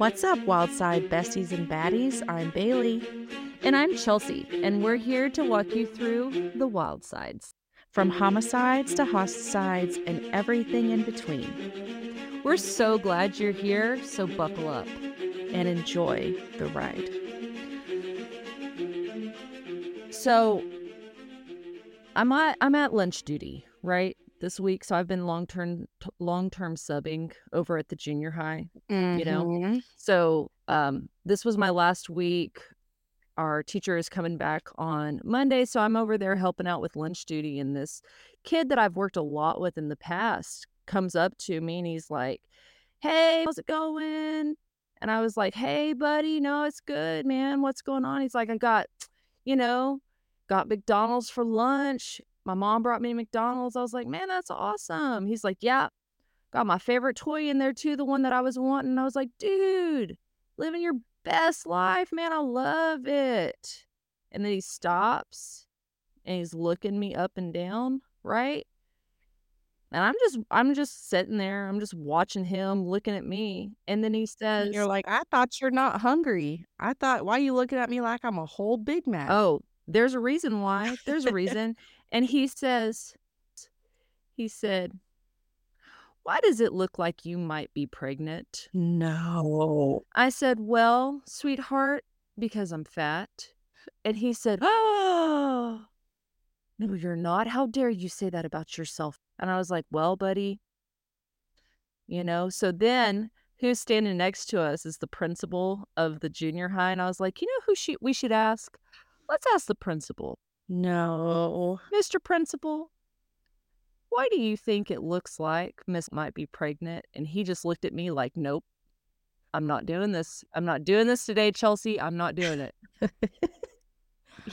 What's up, Wildcide besties and baddies? I'm Bailey. And I'm Chelsea, and we're here to walk you through the wildcides. From homicides to hosticides and everything in between. We're so glad you're here, so buckle up and enjoy the ride. So, I'm at I'm at lunch duty, right? This week, so I've been long term long term subbing over at the junior high. Mm-hmm. You know, so um, this was my last week. Our teacher is coming back on Monday, so I'm over there helping out with lunch duty. And this kid that I've worked a lot with in the past comes up to me and he's like, Hey, how's it going? And I was like, Hey, buddy, no, it's good, man. What's going on? He's like, I got, you know, got McDonald's for lunch. My mom brought me McDonald's. I was like, Man, that's awesome. He's like, Yeah, got my favorite toy in there too, the one that I was wanting. I was like, Dude, living your best life, man. I love it. And then he stops and he's looking me up and down, right? And I'm just I'm just sitting there. I'm just watching him looking at me. And then he says, and You're like, I thought you're not hungry. I thought, why are you looking at me like I'm a whole Big Mac? Oh, there's a reason why. There's a reason. And he says, he said, why does it look like you might be pregnant? No. I said, Well, sweetheart, because I'm fat. And he said, Oh, no, you're not. How dare you say that about yourself? And I was like, Well, buddy, you know, so then who's standing next to us is the principal of the junior high. And I was like, You know who she, we should ask? Let's ask the principal. No. Mr. Principal, why do you think it looks like Miss might be pregnant? And he just looked at me like, nope, I'm not doing this. I'm not doing this today, Chelsea. I'm not doing it.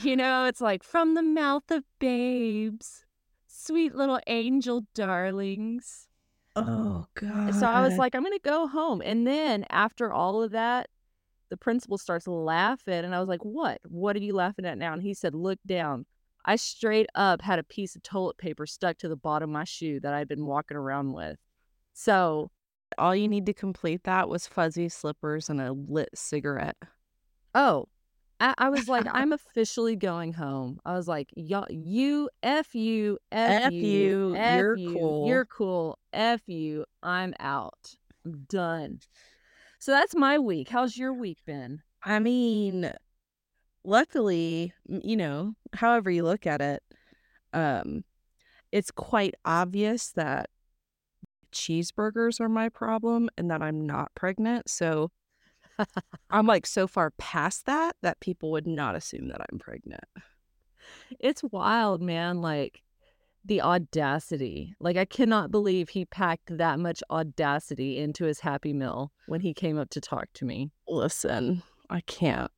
you know, it's like from the mouth of babes, sweet little angel darlings. Oh, God. So I was like, I'm going to go home. And then after all of that, the principal starts laughing. And I was like, what? What are you laughing at now? And he said, look down. I straight up had a piece of toilet paper stuck to the bottom of my shoe that I'd been walking around with. So all you need to complete that was fuzzy slippers and a lit cigarette. Oh, I, I was like, I'm officially going home. I was like, y'all, you, F you, F, F you, you, F you're you, cool. You're cool. F you, I'm out. I'm done. So that's my week. How's your week been? I mean, luckily, you know, however you look at it, um, it's quite obvious that cheeseburgers are my problem and that I'm not pregnant. So I'm like so far past that that people would not assume that I'm pregnant. It's wild, man. Like the audacity. Like I cannot believe he packed that much audacity into his happy meal when he came up to talk to me. Listen, I can't.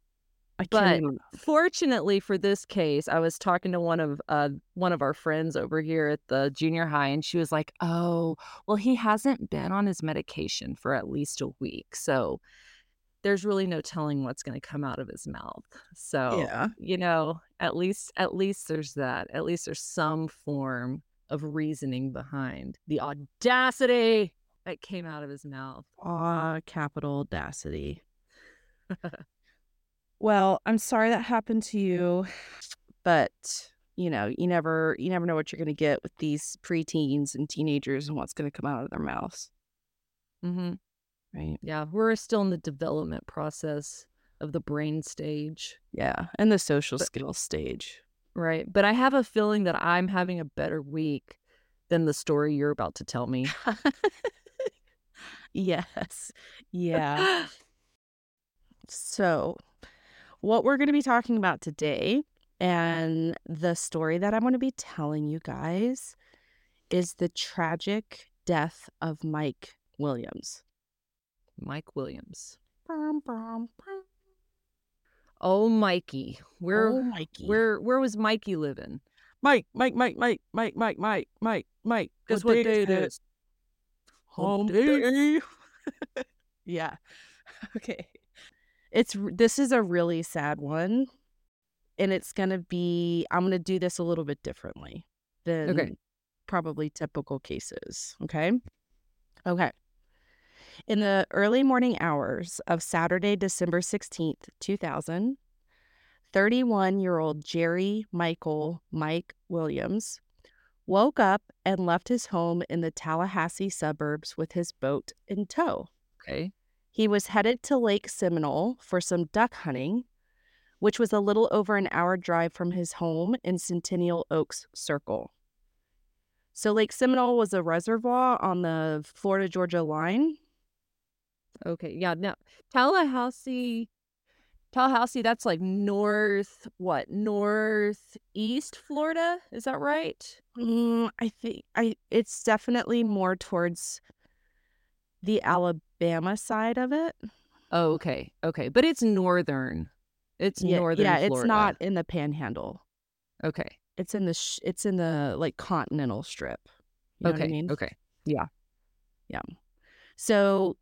I But. Even... fortunately for this case, I was talking to one of uh one of our friends over here at the junior high and she was like, "Oh, well he hasn't been on his medication for at least a week." So there's really no telling what's going to come out of his mouth. So, Yeah. you know, at least at least there's that. At least there's some form of reasoning behind the audacity that came out of his mouth. Aw, capital audacity. Well, I'm sorry that happened to you, but you know, you never you never know what you're going to get with these preteens and teenagers and what's going to come out of their mouths, Mm-hmm. right? Yeah, we're still in the development process of the brain stage, Yeah, and the social But- skills stage. right? But I have a feeling that I'm having a better week than the story you're about to tell me. yes. Yeah. So, what we're going to be talking about today uh-huh. and the story that I'm going to be telling you guys is the tragic death of Mike Williams. Mike Williams. Oh, Mikey. Where oh, Mikey. where where was Mikey living? Mike, Mike, Mike, Mike, Mike, Mike, Mike, Mike, Mike. Guess what day it is? Home day. yeah. Okay. It's this is a really sad one, and it's gonna be. I'm gonna do this a little bit differently than Okay. probably typical cases. Okay. Okay. In the early morning hours of Saturday, December 16th, 2000, 31 year old Jerry Michael Mike Williams woke up and left his home in the Tallahassee suburbs with his boat in tow. Okay. He was headed to Lake Seminole for some duck hunting, which was a little over an hour drive from his home in Centennial Oaks Circle. So, Lake Seminole was a reservoir on the Florida Georgia line. Okay. Yeah. Now, Tallahassee, Tallahassee, that's like north, what, northeast Florida? Is that right? Mm, I think I it's definitely more towards the Alabama side of it. Oh, okay. Okay. But it's northern. It's Yeah, northern yeah, it's not in the Panhandle. Okay. It's in the sh- it's in the like continental strip. You okay. I mean? Okay. Yeah. Yeah. So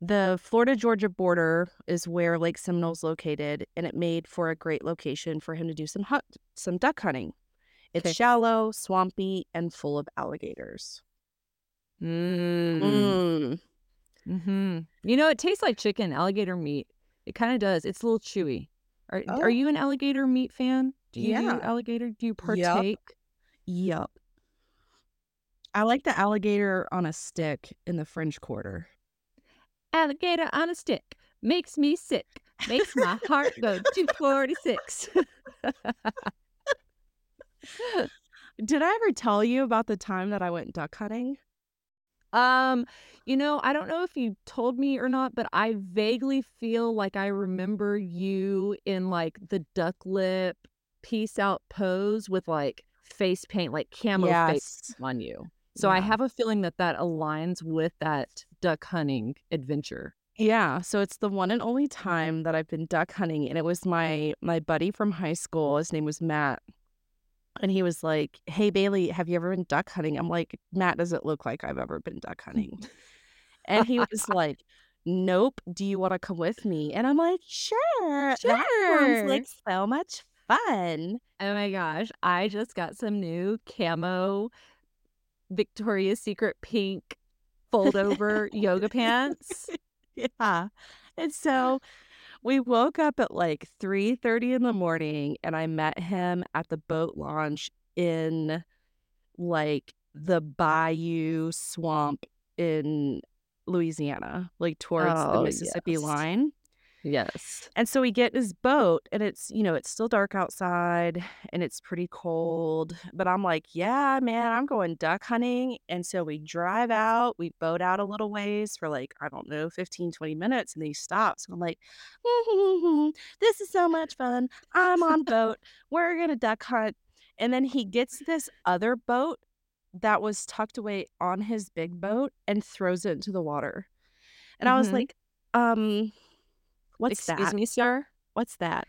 the Florida Georgia border is where Lake Seminole's located, and it made for a great location for him to do some hunt, some duck hunting. It's Okay. shallow, swampy, and full of alligators. Mm. Mm. Hmm You know, it tastes like chicken, alligator meat. It kind of does. It's a little chewy. Are Oh. Are you an alligator meat fan? Do you Yeah. do alligator? Do you Yep. partake? Yup. I like the alligator on a stick in the French Quarter. Alligator on a stick makes me sick. Makes my heart go 246. Did I ever tell you about the time that I went duck hunting? Um, you know, I don't know if you told me or not, but I vaguely feel like I remember you in like the duck lip peace out pose with like face paint, like camo face on you. So I have a feeling that that aligns with that duck hunting adventure. Yeah, so it's the one and only time that I've been duck hunting, and it was my my buddy from high school. His name was Matt, and he was like, "Hey Bailey, have you ever been duck hunting?" I'm like, "Matt does it look like I've ever been duck hunting," and he was like, "Nope. Do you want to come with me?" And I'm like, "Sure. That sounds like so much fun." Oh my gosh, I just got some new camo Victoria's Secret pink fold over yoga pants. Yeah. And so we woke up at like 3:30 in the morning and I met him at the boat launch in like the bayou swamp in Louisiana, like towards the Oh, Mississippi yes. line. Yes. And so we get his boat and it's, you know, it's still dark outside and it's pretty cold. But I'm like, yeah, man, I'm going duck hunting. And so we drive out, we boat out a little ways for like, I don't know, 15, 20 minutes. And then he stops. And I'm like, this is so much fun. I'm on boat. We're going to duck hunt. And then he gets this other boat that was tucked away on his big boat and throws it into the water. And I was Mhm. like, um, what's Excuse that? me, sir. what's that?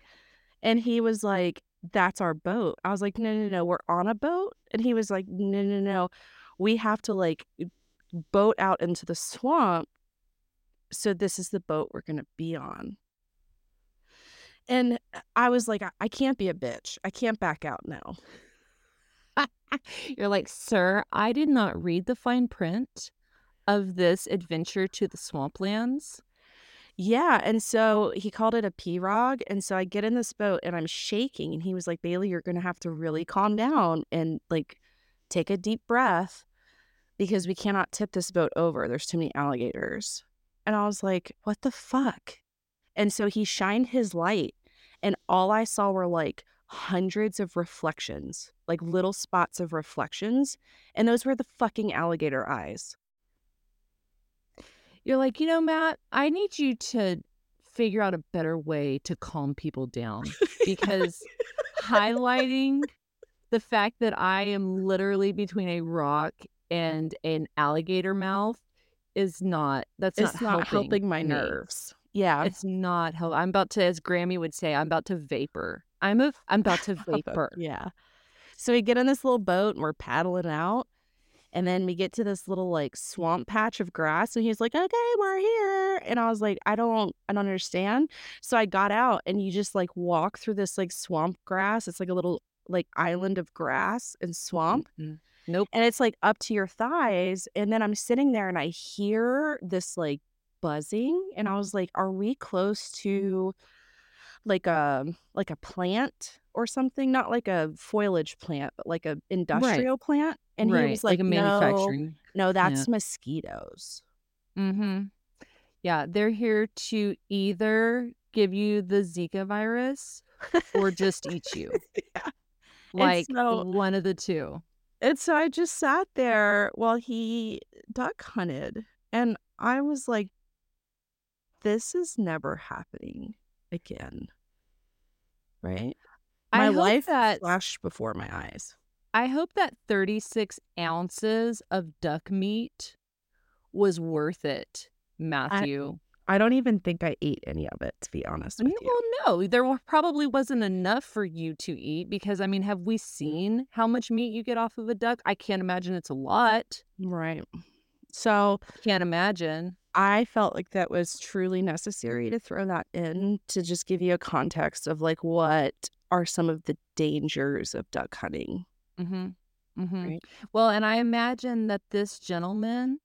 And he was like, that's our boat. I was like, no, no, no, we're on a boat. And he was like, no, no, no, we have to like boat out into the swamp. So this is the boat we're going to be on. And uh, I was like, I, I can't be a bitch. I can't back out now. You're like, sir, I did not read the fine print of this adventure to the swamplands. Yeah. And so he called it a pirogue. And so I get in this boat and I'm shaking. And he was like, Bailey, you're going to have to really calm down and like take a deep breath because we cannot tip this boat over. There's too many alligators. And I was like, what the fuck? And so he shined his light. And all I saw were like hundreds of reflections, like little spots of reflections. And those were the fucking alligator eyes. You're like, you know, Matt, I need you to figure out a better way to calm people down because highlighting the fact that I am literally between a rock and an alligator mouth is not that's It's not helping, my me. nerves. Yeah. It's not help. I'm about to, as Grammy would say, I'm about to vapor. I'm a, I'm about to vapor. Yeah. So we get in this little boat and we're paddling out. And then we get to this little like swamp patch of grass. And he's like, okay, we're here. And I was like, I don't, I don't understand. So I got out and you just like walk through this like swamp grass. It's like a little like island of grass and mm swamp. Mm-mm. Nope. And it's like up to your thighs. And then I'm sitting there and I hear this like buzzing and I was like, "Are we close mm. to like a like a plant or something? Not like a foliage plant, but like a Right. industrial plant?" And he was Like like, a "No, manufacturing. no, Yeah. that's mosquitoes." Mm-hmm. Yeah, they're here to either give you the Zika virus or just eat you. Yeah. Like, so one of the 2. and so I just sat there while he duck hunted, and I was like, "This is never happening again." Right? I My life that flashed before my eyes. I hope that 36 ounces of duck meat was worth it, Matthew. I don't even think I ate any of it, to be honest with you. well, no, there probably wasn't enough for you to eat because, I mean, have we seen how much meat you get off of a duck? I can't imagine it's a lot. Right. So Can't imagine. I felt like that was truly necessary to throw that in to just give you a context of, like, what are some of the dangers of duck hunting. Mhm. Mhm. Right. Well, and I imagine that this gentleman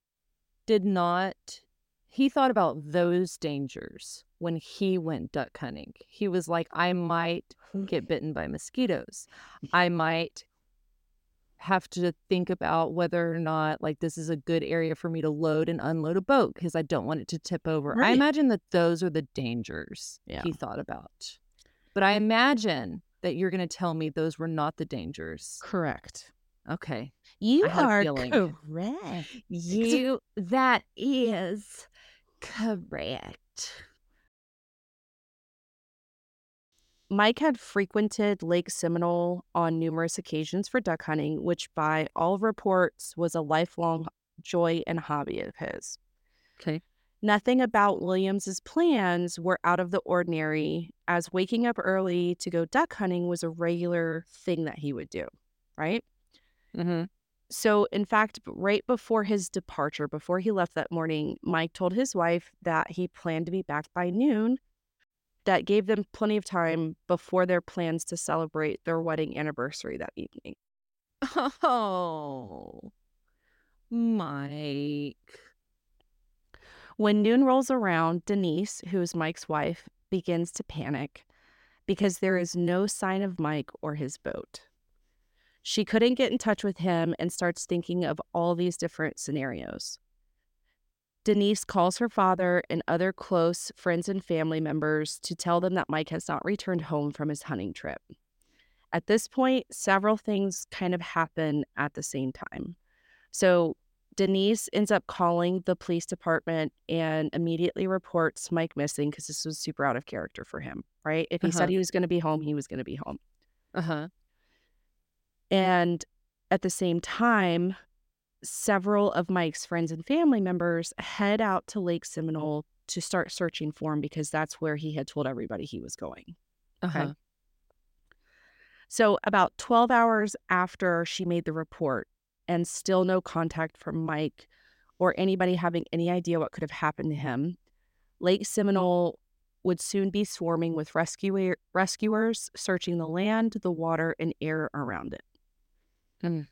did not he thought about those dangers when he went duck hunting. He was like, "I might get bitten by mosquitoes. I might have to think about whether or not, like, this is a good area for me to load and unload a boat because I don't want it to tip over." I imagine that those are the dangers Yeah. he thought about. But I imagine that you're gonna tell me those were not the dangers. Correct. Okay. You I had a are correct. You that is correct. Mike had frequented Lake Seminole on numerous occasions for duck hunting, which by all reports was a lifelong joy and hobby of his. Okay. Nothing about Williams's plans were out of the ordinary, as waking up early to go duck hunting was a regular thing that he would do, right? Mm-hmm. So, in fact, right before his departure, before he left that morning, Mike told his wife that he planned to be back by noon. That gave them plenty of time before their plans to celebrate their wedding anniversary that evening. Oh. Mike. When noon rolls around, Denise, who is Mike's wife, begins to panic because there is no sign of Mike or his boat. She couldn't get in touch with him and starts thinking of all these different scenarios. Denise calls her father and other close friends and family members to tell them that Mike has not returned home from his hunting trip. At this point, several things kind of happen at the same time. So, Denise ends up calling the police department and immediately reports Mike missing because this was super out of character for him, right? If he said Uh-huh. he was going to be home, he was going to be home. Uh-huh. And at the same time, several of Mike's friends and family members head out to Lake Seminole to start searching for him because that's where he had told everybody he was going. Uh-huh. So, about 12 hours after she made the report, and still no contact from Mike or anybody having any idea what could have happened to him, Lake Seminole would soon be swarming with rescuer- rescuers searching the land, the water, and air around it. Mm.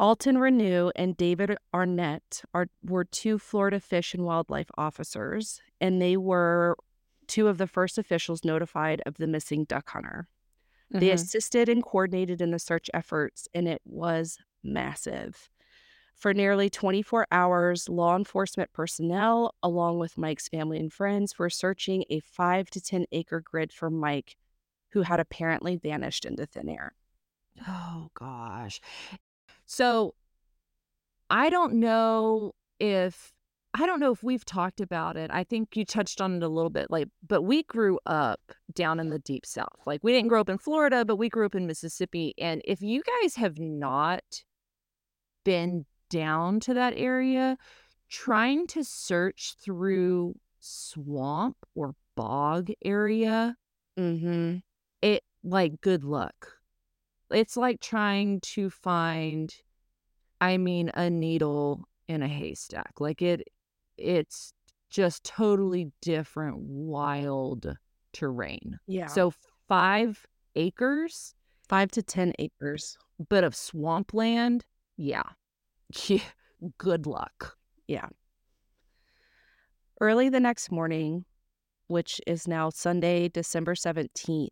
Alton Renew and David Arnett are were two Florida Fish and Wildlife officers, and they were two of the first officials notified of the missing duck hunter. They Mhm. assisted and coordinated in the search efforts, and it was massive. For nearly 24 hours, law enforcement personnel, along with Mike's family and friends, were searching a five to 10 acre grid for Mike, who had apparently vanished into thin air. Oh gosh. So I don't know if I don't know if we've talked about it. I think you touched on it a little bit like but we grew up down in the deep south. Like we didn't grow up in Florida, but we grew up in Mississippi and if you guys have not been down to that area, trying to search through swamp or bog area, Mm-hmm. it like good luck. It's like trying to find I mean a needle in a haystack. Like it it's just totally different wild terrain. Yeah. So 5 acres five to 10 acres. but of swampland, yeah. Yeah, good luck. Yeah. Early the next morning, which is now Sunday, December 17th,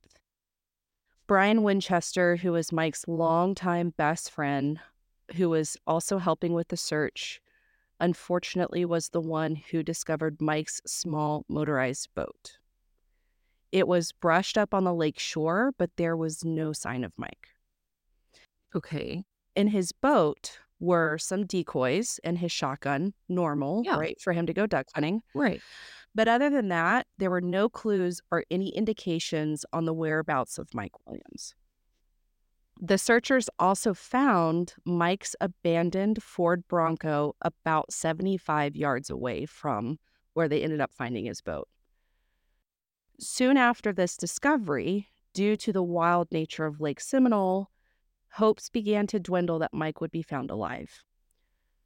Brian Winchester, who was Mike's longtime best friend, who was also helping with the search, unfortunately was the one who discovered Mike's small motorized boat. It was brushed up on the lake shore, but there was no sign of Mike. Okay. In his boat were some decoys and his shotgun, normal, Yeah. right, for him to go duck hunting. Right. But other than that, there were no clues or any indications on the whereabouts of Mike Williams. The searchers also found Mike's abandoned Ford Bronco about 75 yards away from where they ended up finding his boat. Soon after this discovery, due to the wild nature of Lake Seminole, hopes began to dwindle that Mike would be found alive.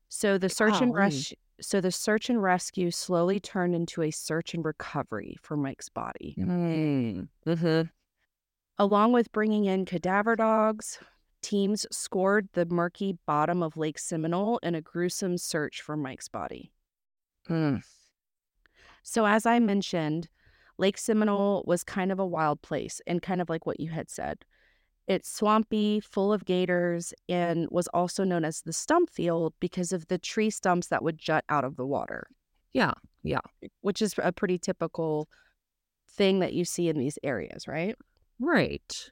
So the search and Golly. So the search and rescue slowly turned into a search and recovery for Mike's body. Mm. hmm Along with bringing in cadaver dogs, teams scored the murky bottom of Lake Seminole in a gruesome search for Mike's body. Mm. So, as I mentioned, Lake Seminole was kind of a wild place and kind of like what you had said. It's swampy, full of gators, and was also known as the stump field because of the tree stumps that would jut out of the water, Yeah. Yeah. which is a pretty typical thing that you see in these areas, right? Right.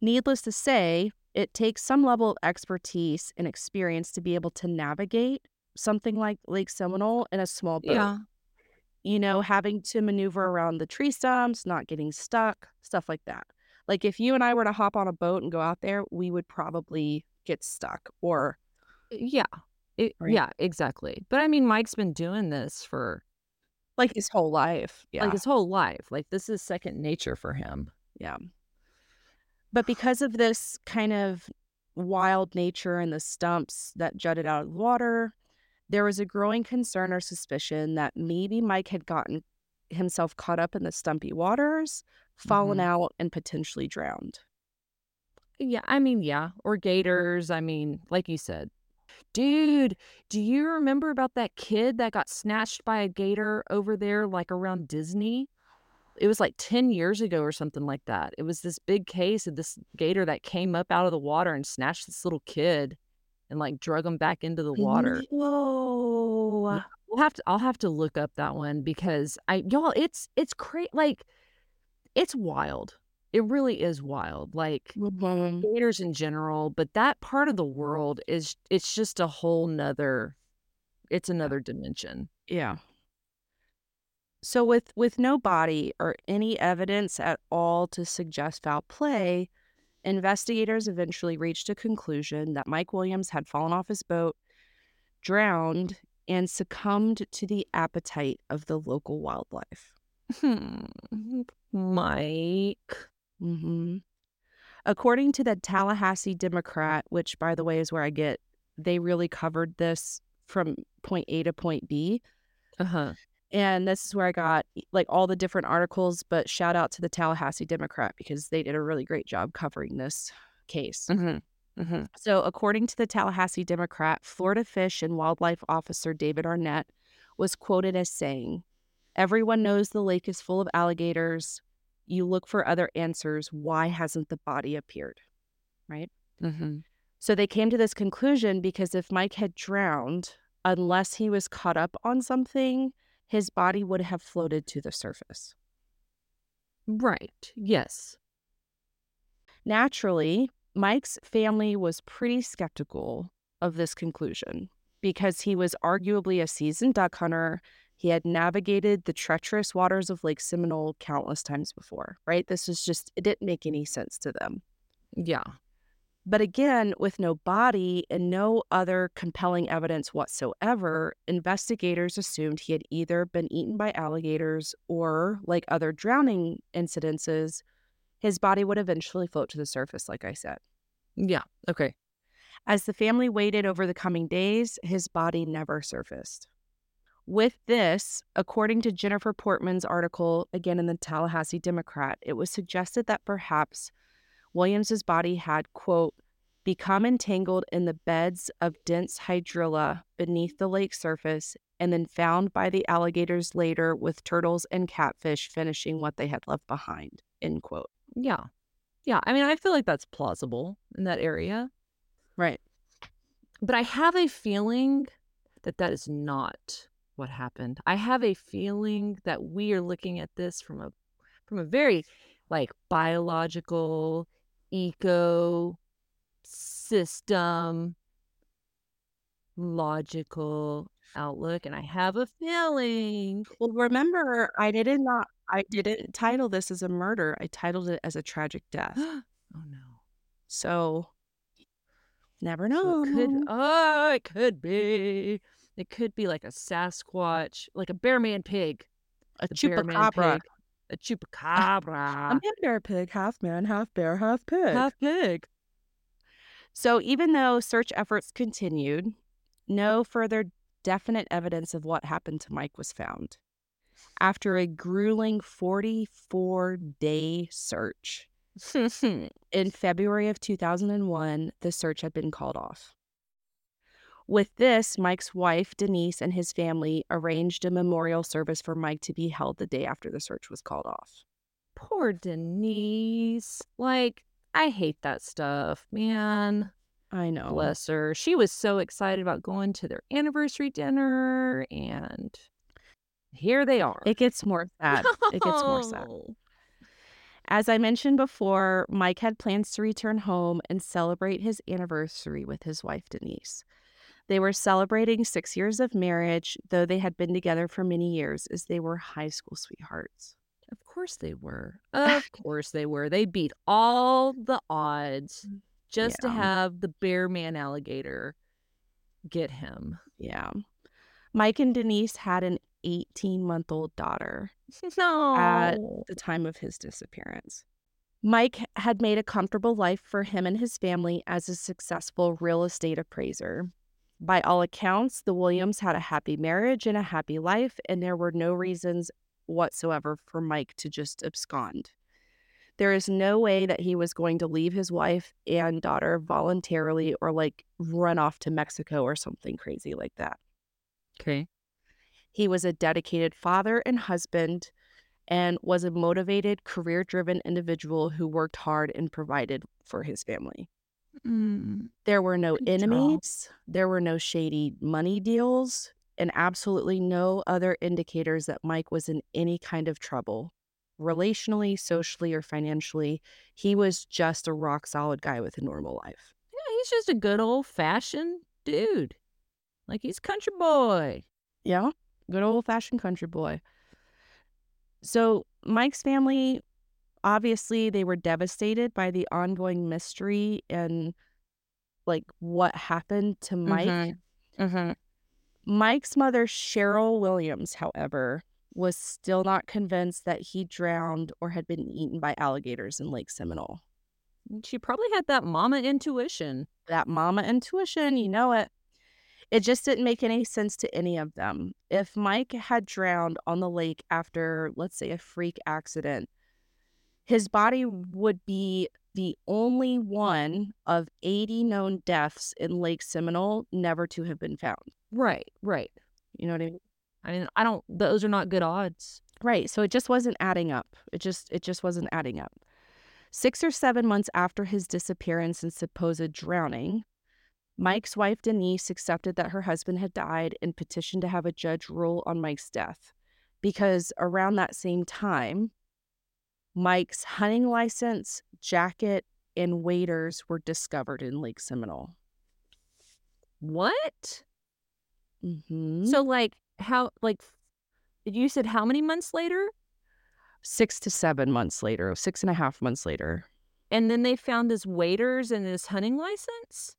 Needless to say, it takes some level of expertise and experience to be able to navigate something like Lake Seminole in a small boat. Yeah. You know, having to maneuver around the tree stumps, not getting stuck, stuff like that. Like if you and I were to hop on a boat and go out there, we would probably get stuck or Yeah. It, Right. Yeah, exactly. But I mean, Mike's been doing this for like his whole life. Yeah. like his whole life. Like this is second nature for him. Yeah. But because of this kind of wild nature and the stumps that jutted out of the water, there was a growing concern or suspicion that maybe Mike had gotten himself caught up in the stumpy waters, fallen Mhm. out, and potentially drowned. Yeah, I mean, yeah, or gators. I mean, like you said, dude, do you remember about that kid that got snatched by a gator over there, like around Disney? It was like 10 years ago or something like that. It was this big case of this gator that came up out of the water and snatched this little kid and like drug him back into the water. Whoa. We'll have to I'll have to look up that one because I y'all it's it's crazy like it's wild. It really is wild. Like Mhm. gators in general, but that part of the world is it's just a whole nother it's another dimension. Yeah. So with with no body or any evidence at all to suggest foul play, investigators eventually reached a conclusion that Mike Williams had fallen off his boat, drowned, and succumbed to the appetite of the local wildlife. Hmm. Mike. hmm According to the Tallahassee Democrat, which by the way is where I get, they really covered this from point A to point B. Uh-huh. And this is where I got like all the different articles, but shout out to the Tallahassee Democrat because they did a really great job covering this case. Mm-hmm. Mm-hmm. So, according to the Tallahassee Democrat, Florida Fish and Wildlife Officer David Arnett was quoted as saying, Everyone knows the lake is full of alligators. You look for other answers. Why hasn't the body appeared? Right? Mm-hmm. So, they came to this conclusion because if Mike had drowned, unless he was caught up on something, his body would have floated to the surface. Right. Yes. Naturally, Mike's family was pretty skeptical of this conclusion because he was arguably a seasoned duck hunter. He had navigated the treacherous waters of Lake Seminole countless times before, right? This was just, it didn't make any sense to them. Yeah. But again, with no body and no other compelling evidence whatsoever, investigators assumed he had either been eaten by alligators or, like other drowning incidences, his body would eventually float to the surface, like I said. Yeah. Okay. As the family waited over the coming days, his body never surfaced. With this, according to Jennifer Portman's article, again in the Tallahassee Democrat, it was suggested that perhaps Williams's body had, quote, become entangled in the beds of dense hydrilla beneath the lake surface, and then found by the alligators later with turtles and catfish finishing what they had left behind. End quote. Yeah. Yeah. I mean, I feel like that's plausible in that area. Right. But I have a feeling that that is not what happened. I have a feeling that we are looking at this from a from a very like biological eco system logical outlook and I have a feeling Well, remember, I did not I didn't title this as a murder. I titled it as a tragic death. oh no. So never So know. it could oh, it could be. It could be like a Sasquatch, like a bear man pig. a The chupacabra. pig. A chupacabra. A bear pig, half man, half bear, half pig. half pig. So even though search efforts continued, no further definite evidence of what happened to Mike was found. After a grueling 44 day search, in February of 2001, the search had been called off. With this, Mike's wife, Denise, and his family arranged a memorial service for Mike to be held the day after the search was called off. Poor Denise. Like, I hate that stuff, man. I know. Bless her. She was so excited about going to their anniversary dinner, and here they are. It gets more sad. It gets more sad. As I mentioned before, Mike had plans to return home and celebrate his anniversary with his wife, Denise. They were celebrating six years of marriage, though they had been together for many years as they were high school sweethearts. Of course they were. Of course they were. They beat all the odds mm, just to have the bear man alligator get him. Yeah. Mike and Denise had an 18 month old daughter No. at the time of his disappearance. Mike had made a comfortable life for him and his family as a successful real estate appraiser. By all accounts, the Williams had a happy marriage and a happy life, and there were no mm. reasons whatsoever for Mike to just abscond. There is no way that he was going to leave his wife and daughter voluntarily or like run off to Mexico or something crazy like that. okay. He was a dedicated father and husband and was a motivated, career driven individual who worked hard and provided for his family. Mm. There were no Good job. enemies, there were no shady money deals, and absolutely no other indicators that Mike was in any kind of trouble. Relationally, socially, or financially, he was just a rock solid guy with a normal life. Yeah, he's just a good old fashioned dude. Like he's country boy. Yeah, good old fashioned country boy. So, Mike's family, obviously, they were devastated by the ongoing mystery and like what happened to Mike. Mhm. Mm-hmm. Mike's mother, Cheryl Williams, however, was still not convinced that he drowned or had been eaten by alligators in Lake Seminole. She probably had that mama intuition. That mama intuition, you know it. It just didn't make any sense to any of them. If Mike had drowned on the lake after, let's say, a freak accident, his body would be the only one of 80 known deaths in Lake Seminole never to have been found. Right, right. You know what I mean? I mean, I don't those are not good odds. Right. So it just wasn't adding up. It just it just wasn't adding up. 6 or 7 months after his disappearance and supposed drowning, Mike's wife Denise accepted that her husband had died and petitioned to have a judge rule on Mike's death because around that same time Mike's hunting license, jacket, and waders were discovered in Lake Seminole. What? hmm So like how like you said how many months later? six to seven months later, six and a half months later, And then they found his waders and his hunting license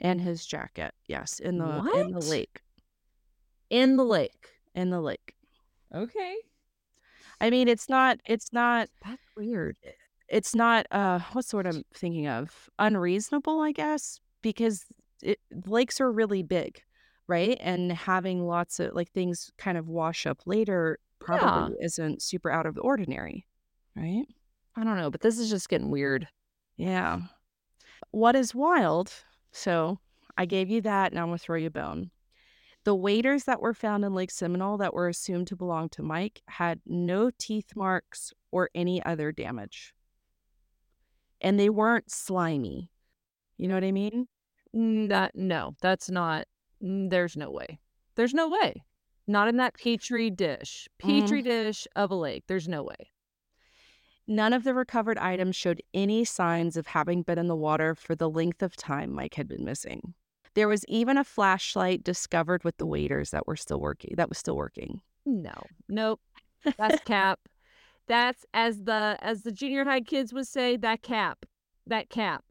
and his jacket, yes, in the in the lake. in the lake. in the lake. Okay. I mean, it's not, it's not, That's weird. it's not, uh, what's what I'm thinking of? Unreasonable, I guess, because it, lakes are really big, right? And having lots of like things kind of wash up later probably isn't super out of the ordinary, right? I don't know, but this is just getting weird. Yeah. what is wild, so I gave you that, now I'm gonna throw you a bone. The waders that were found in Lake Seminole that were assumed to belong to Mike had no teeth marks or any other damage. And they weren't slimy. You know what I mean? Mm, That no, that's not. mm, There's no way. There's no way. Not in that petri dish. Petri dish of a lake. There's no way. None of the recovered items showed any signs of having been in the water for the length of time Mike had been missing. There was even a flashlight discovered with the waders that were still working. That was still working. No. Nope. That's cap. That's as the as the junior high kids would say, that cap. That cap.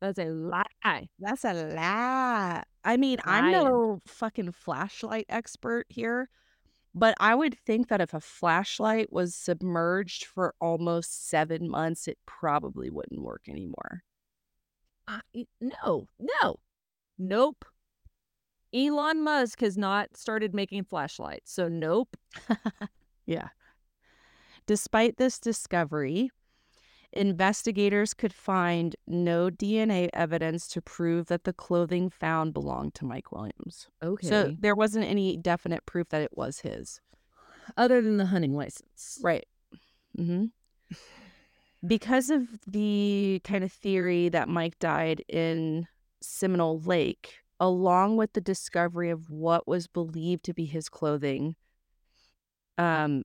That's a lie. That's a lie. I mean, I'm no fucking flashlight expert here, but I would think that if a flashlight was submerged for almost seven months, it probably wouldn't work anymore. Uh, no, no, nope. Elon Musk has not started making flashlights, so nope. Yeah. Despite this discovery, investigators could find no DNA evidence to prove that the clothing found belonged to Mike Williams. Okay. So there wasn't any definite proof that it was his. other than the hunting license, Right. Mm-hmm. Because of the kind of theory that Mike died in Seminole Lake, along with the discovery of what was believed to be his clothing, um,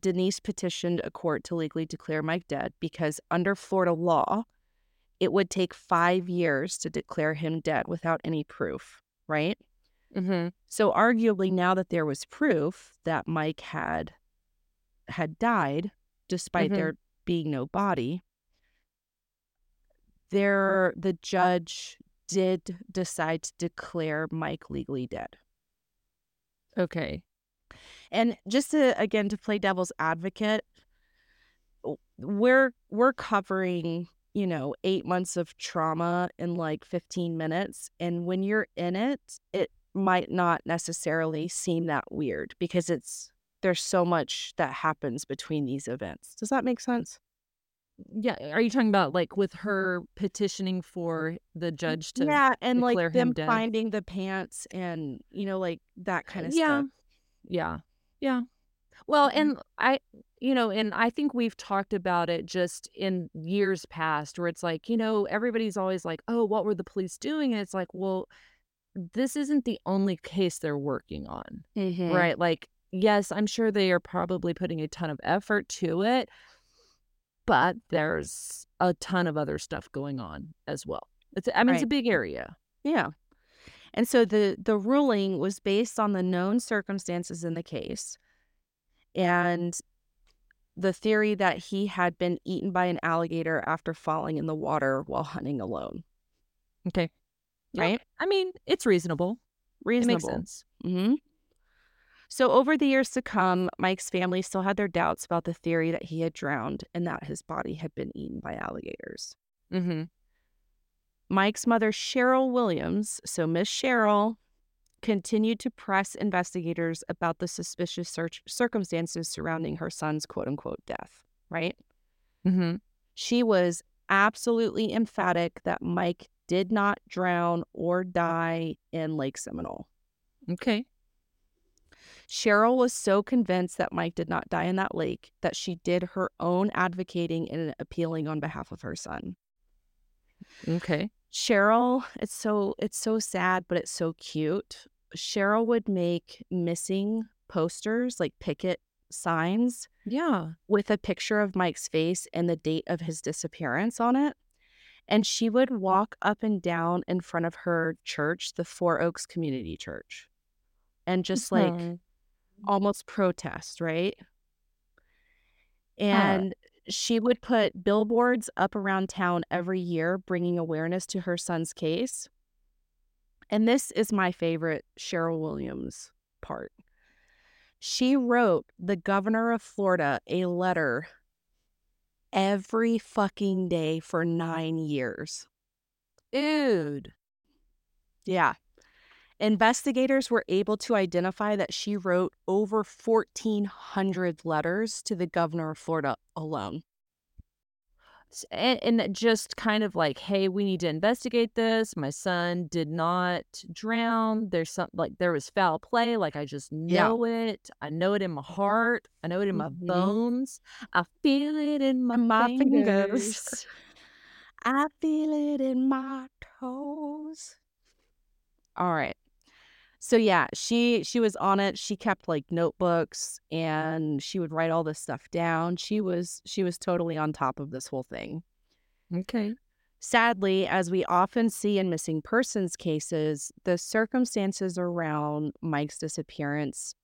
Denise petitioned a court to legally declare Mike dead because under Florida law, it would take five years to declare him dead without any proof, right? Mm-hmm. So arguably now that there was proof that Mike had had died despite Mhm. there being no body, there the judge did decide to declare Mike legally dead. Okay. And just to again to play devil's advocate, we're we're covering, you know, 8 months of trauma in like 15 minutes and when you're in it, it might not necessarily seem that weird because it's there's so much that happens between these events. Does that make sense? Yeah. Are you talking about like with her petitioning for the judge to? yeah, and like them dead? finding the pants and you know like that kind of yeah. stuff. Yeah. Yeah. Well, Mhm. and I, you know, and I think we've talked about it just in years past where it's like, you know, everybody's always like, oh, what were the police doing? And it's like, well, this isn't the only case they're working on, Mhm. right? Like, yes, I'm sure they are probably putting a ton of effort to it, but there's a ton of other stuff going on as well. It's, I mean, it's a big area. Yeah. And so the the ruling was based on the known circumstances in the case and the theory that he had been eaten by an alligator after falling in the water while hunting alone. Okay. Yeah. Right? I mean, it's reasonable. It Reasonable. makes sense. hmm So over the years to come, Mike's family still had their doubts about the theory that he had drowned and that his body had been eaten by alligators. Mm-hmm. Mike's mother, Cheryl Williams, so Miss Cheryl, continued to press investigators about the suspicious search circumstances surrounding her son's quote unquote death, right? Mm-hmm. She was absolutely emphatic that Mike did not drown or die in Lake Seminole. Okay. Cheryl was so convinced that Mike did not die in that lake that she did her own advocating and appealing on behalf of her son. Okay. Cheryl, it's so it's so sad, but it's so cute. Cheryl would make missing posters, like picket signs, Yeah. with a picture of Mike's face and the date of his disappearance on it. And she would walk up and down in front of her church, the Four Oaks Community Church, and just like Mhm. Almost protest, right? And she would put billboards up around town every year, bringing awareness to her son's case. And this is my favorite Cheryl Williams part. She wrote the governor of Florida a letter every fucking day for nine years. Dude. Yeah. Investigators were able to identify that she wrote over 1,400 letters to the governor of Florida alone. And, and just kind of like, hey, we need to investigate this. My son did not drown. There's some like there was foul play. Like I just Yeah. know it. I know it in my heart. I know it in my Mhm. bones. I feel it in my, my fingers. fingers. I feel it in my toes. All right. So yeah, she she was on it. She kept like notebooks and she would write all this stuff down. She was she was totally on top of this whole thing. Okay. Sadly, as we often see in missing persons cases, the circumstances around Mike's disappearance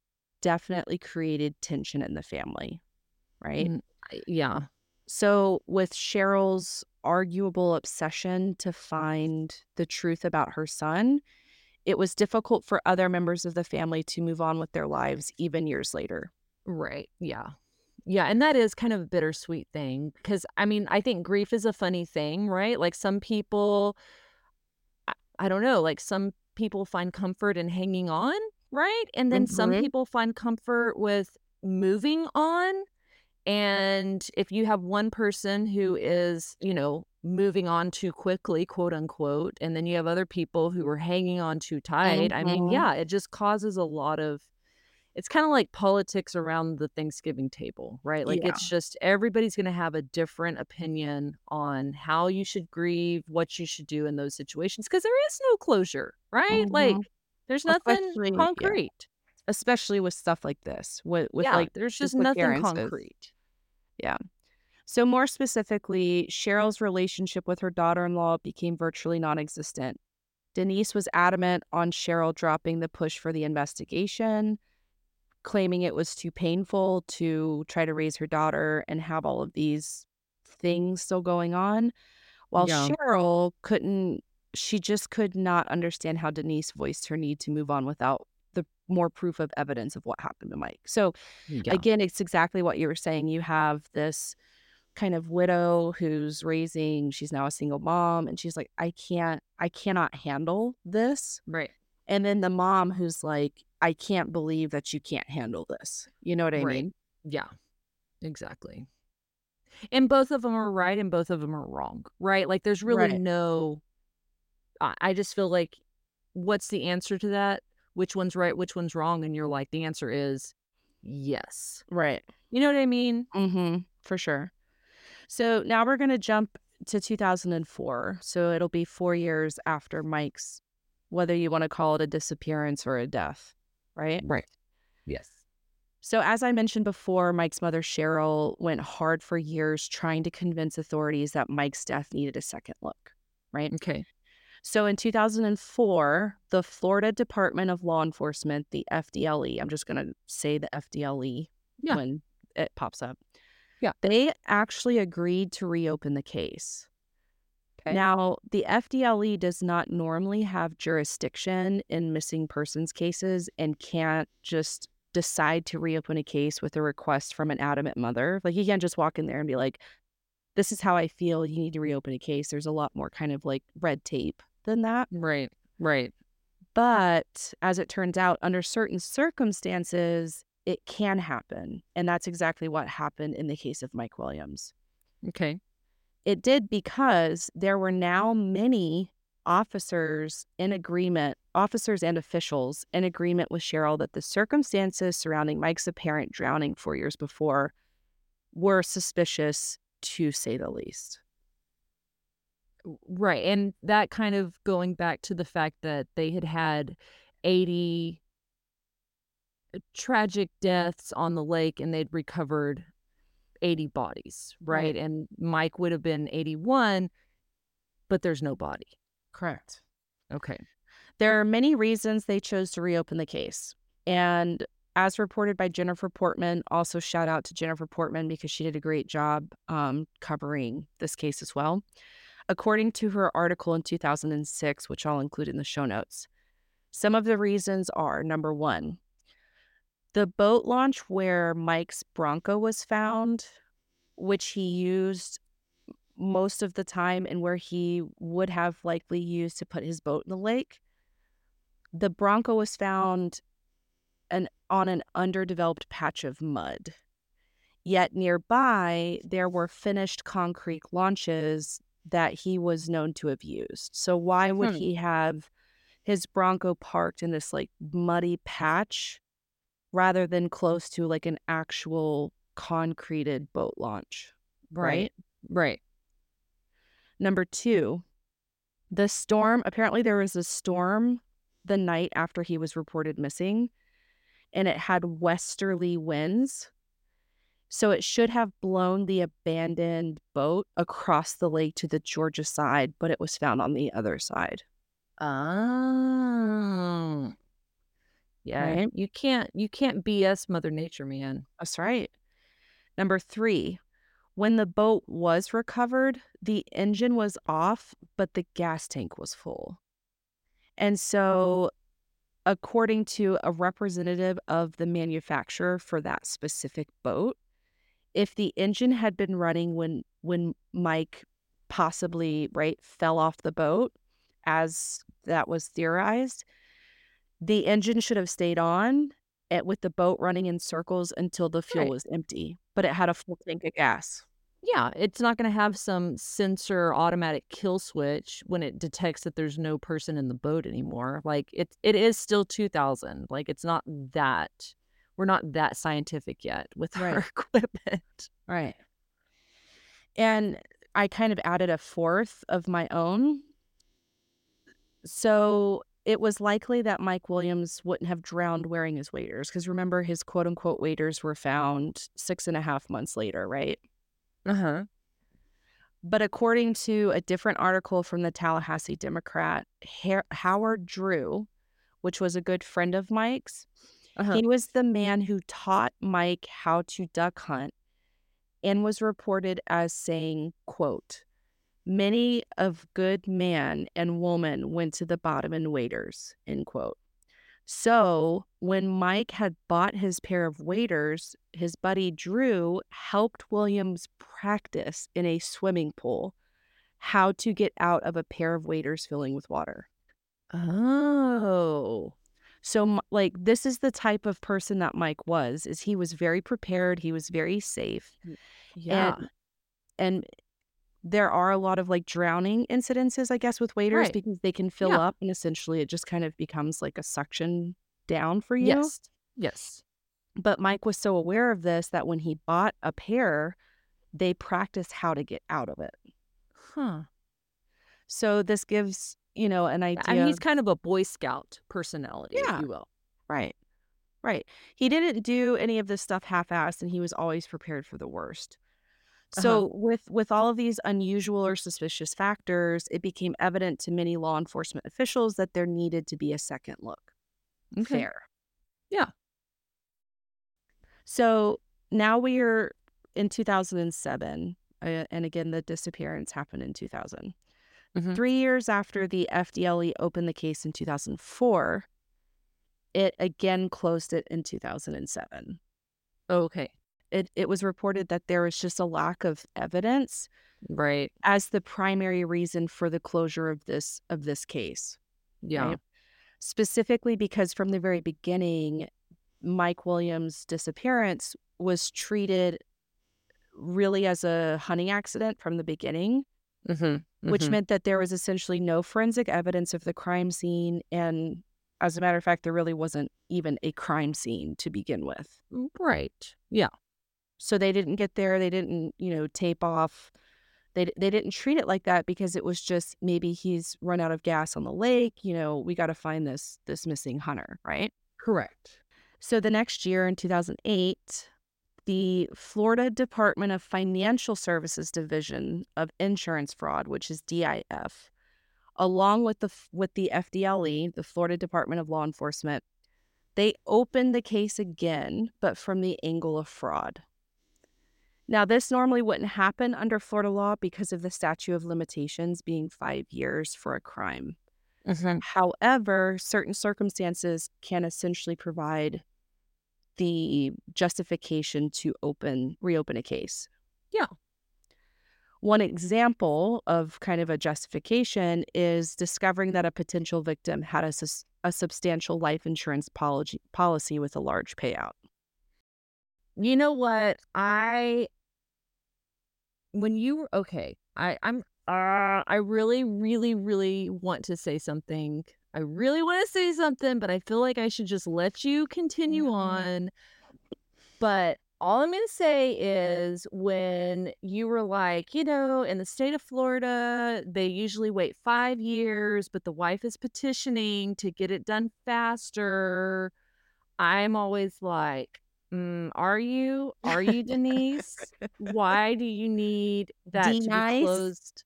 definitely created tension in the family, right? Mm, Yeah. So, with Cheryl's arguable obsession to find the truth about her son, it was difficult for other members of the family to move on with their lives even years later. Right. Yeah. Yeah. And that is kind of a bittersweet thing because I mean, I think grief is a funny thing, right? Like some people, I, I don't know, like some people find comfort in hanging on, right? And then some Mhm. people find comfort with moving on. And if you have one person who is, you know, moving on too quickly, quote unquote, and then you have other people who are hanging on too tight, I mean, Mhm. yeah, it just causes a lot of it's kind of like politics around the Thanksgiving table, right? Like Yeah. it's just everybody's going to have a different opinion on how you should grieve, what you should do in those situations because there is no closure, right? Like Mhm. there's nothing Especially, concrete. Especially with stuff like this, with, with Yeah, like there's just nothing concrete. Yeah. So, more specifically, Cheryl's relationship with her daughter in law became virtually non existent. Denise was adamant on Cheryl dropping the push for the investigation, claiming it was too painful to try to raise her daughter and have all of these things still going on. While Yeah. Cheryl couldn't, she just could not understand how Denise voiced her need to move on without the more proof of evidence of what happened to Mike. So, Yeah. again, it's exactly what you were saying. You have this kind of widow who's raising, she's now a single mom, and she's like, I can't, I cannot handle this. Right. And then the mom who's like, I can't believe that you can't handle this. You know what I Right. mean? Yeah. Exactly. And both of them are right and both of them are wrong, right? Like there's really Right. no I I just feel like what's the answer to that? Which one's right, which one's wrong? And you're like, the answer is yes. Right. You know what I mean? Mm-hmm. For sure. So now we're going to jump to 2004. So it'll be four years after Mike's, whether you want to call it a disappearance or a death, right? Right. Yes. So, as I mentioned before, Mike's mother, Cheryl, went hard for years trying to convince authorities that Mike's death needed a second look, right? Okay. So, in 2004, the Florida Department of Law Enforcement, the FDLE, I'm just going to say the FDLE Yeah. when it pops up. Yeah. They actually agreed to reopen the case. Okay. Now, the FDLE does not normally have jurisdiction in missing persons cases and can't just decide to reopen a case with a request from an adamant mother. Like, you can't just walk in there and be like, this is how I feel. You need to reopen a case. There's a lot more kind of like red tape than that. Right. Right. But as it turns out, under certain circumstances, it can happen. And that's exactly what happened in the case of Mike Williams. Okay. It did because there were now many officers in agreement, officers and officials in agreement with Cheryl that the circumstances surrounding Mike's apparent drowning four years before were suspicious to say the least. Right. And that kind of going back to the fact that they had had 80 tragic deaths on the lake and they'd recovered 80 bodies, right? Right. And Mike would have been 81, but there's no body. Correct. Okay. There are many reasons they chose to reopen the case. And as reported by Jennifer Portman, also shout out to Jennifer Portman because she did a great job um, covering this case as well. According to her article in 2006, which I'll include in the show notes, some of the reasons are number one, the boat launch where Mike's Bronco was found, which he used most of the time and where he would have likely used to put his boat in the lake. The Bronco was found an, on an underdeveloped patch of mud. Yet nearby, there were finished concrete launches that he was known to have used. So why would Hmm. he have his Bronco parked in this like muddy patch rather than close to like an actual concreted boat launch? Right. Right. Number two, the storm. Apparently, there was a storm the night after he was reported missing, and it had westerly winds. So it should have blown the abandoned boat across the lake to the Georgia side, but it was found on the other side. Oh. Yeah. Right? You can't you can't BS Mother Nature, man. That's right. Number three, when the boat was recovered, the engine was off, but the gas tank was full. And oh. so, according to a representative of the manufacturer for that specific boat, if the engine had been running when when Mike possibly right fell off the boat, as that was theorized, the engine should have stayed on it with the boat running in circles until the fuel Right. was empty, but it had a full tank of gas. Yeah, it's not going to have some sensor automatic kill switch when it detects that there's no person in the boat anymore. Like it it is still 2000. Like it's not that we're not that scientific yet with our equipment. Right. And I kind of added a fourth of my own. So it was likely that Mike Williams wouldn't have drowned wearing his waders because remember, his quote unquote waders were found six and a half months later, right? Uh-huh. But according to a different article from the Tallahassee Democrat, Har- Howard Drew, which was a good friend of Mike's, Uh-huh. he was the man who taught Mike how to duck hunt and was reported as saying, quote, Many of good man and woman went to the bottom in waders, end quote. So when Mike had bought his pair of waders, his buddy Drew helped Williams practice in a swimming pool how to get out of a pair of waders filling with water. Oh. So like this is the type of person that Mike was is he was very prepared, he was very safe. Yeah. And and there are a lot of like drowning incidences, I guess, with waders Right. because they can fill Yeah. up and essentially it just kind of becomes like a suction down for you. Yes. Yes. But Mike was so aware of this that when he bought a pair, they practiced how to get out of it. Huh. So this gives, you know, an I idea. mean, he's kind of a Boy Scout personality, Yeah. if you will. right. Right. He didn't do any of this stuff half-assed and he was always prepared for the worst. Uh-huh. So with with all of these unusual or suspicious factors, it became evident to many law enforcement officials that there needed to be a second look. Okay. Fair. Yeah. So now we are in 2007, uh, and again, the disappearance happened in 2000. Mhm. Three years after the FDLE opened the case in 2004, it again closed it in 2007. Okay. It, it was reported that there was just a lack of evidence Right. as the primary reason for the closure of this of this case. Yeah. right? Specifically because from the very beginning, Mike Williams' disappearance was treated really as a hunting accident from the beginning, Mm-hmm. which meant that there was essentially no forensic evidence of the crime scene. And as a matter of fact, there really wasn't even a crime scene to begin with. right. Yeah. So they didn't get there. They didn't, you know, tape off. They, they didn't treat it like that because it was just maybe he's run out of gas on the lake. You know, we got to find this this missing hunter, right? Correct. So the next year in 2008, the Florida Department of Financial Services Division of Insurance Fraud, which is DIF, along with the with the FDLE, the Florida Department of Law Enforcement, they opened the case again, but from the angle of fraud. Now, this normally wouldn't happen under Florida law because of the statute of limitations being five years for a crime. Mm-hmm. However, certain circumstances can essentially provide the justification to open reopen a case. Yeah. One example of kind of a justification is discovering that a potential victim had a, sus- a substantial life insurance policy policy with a large payout. You know what? I when you were okay, I I'm uh I really really really want to say something. I really want to say something, but I feel like I should just let you continue Mhm. on. But all I'm going to say is when you were like, you know, in the state of Florida, they usually wait 5 years, but the wife is petitioning to get it done faster. I'm always like, mm, are you? Are you, Denise? Why do you need that D to be closed?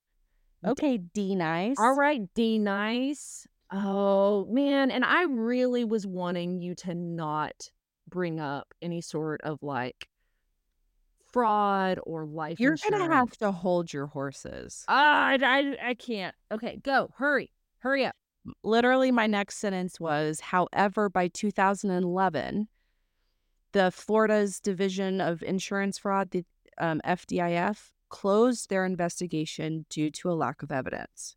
Okay, D nice. All right, D nice. Oh, man, and I really was wanting you to not bring up any sort of, like, fraud or life You're gonna insurance. have to hold your horses. Ah, I I I can't. Okay, go. Hurry. Hurry up. Literally, my next sentence was, however, by 2011, the Florida's Division of Insurance Fraud, the um, FDIF, closed their investigation due to a lack of evidence.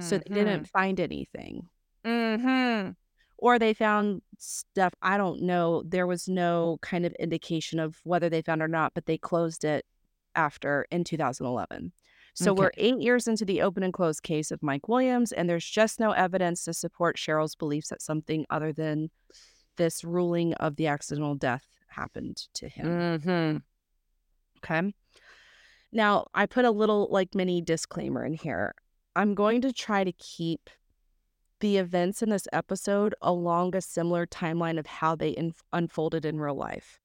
So they didn't find anything. Mhm. Or they found stuff, I don't know. There was no kind of indication of whether they found or not, but they closed it after in 2011. So we're eight years into the open and closed case of Mike Williams, and there's just no evidence to support Cheryl's beliefs that something other than this ruling of the accidental death happened to him. Mhm. Okay. Now, I put a little like mini disclaimer in here. I'm going to try to keep the events in this episode along a similar timeline of how they inf- unfolded in real life.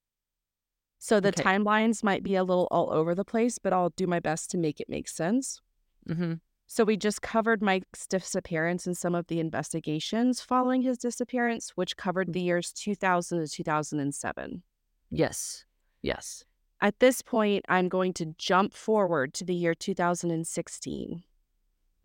So the Okay. timelines might be a little all over the place, but I'll do my best to make it make sense. Mhm. So we just covered Mike's disappearance and some of the investigations following his disappearance, which covered the years 2000 to 2007. Yes. Yes. At this point, I'm going to jump forward to the year 2016.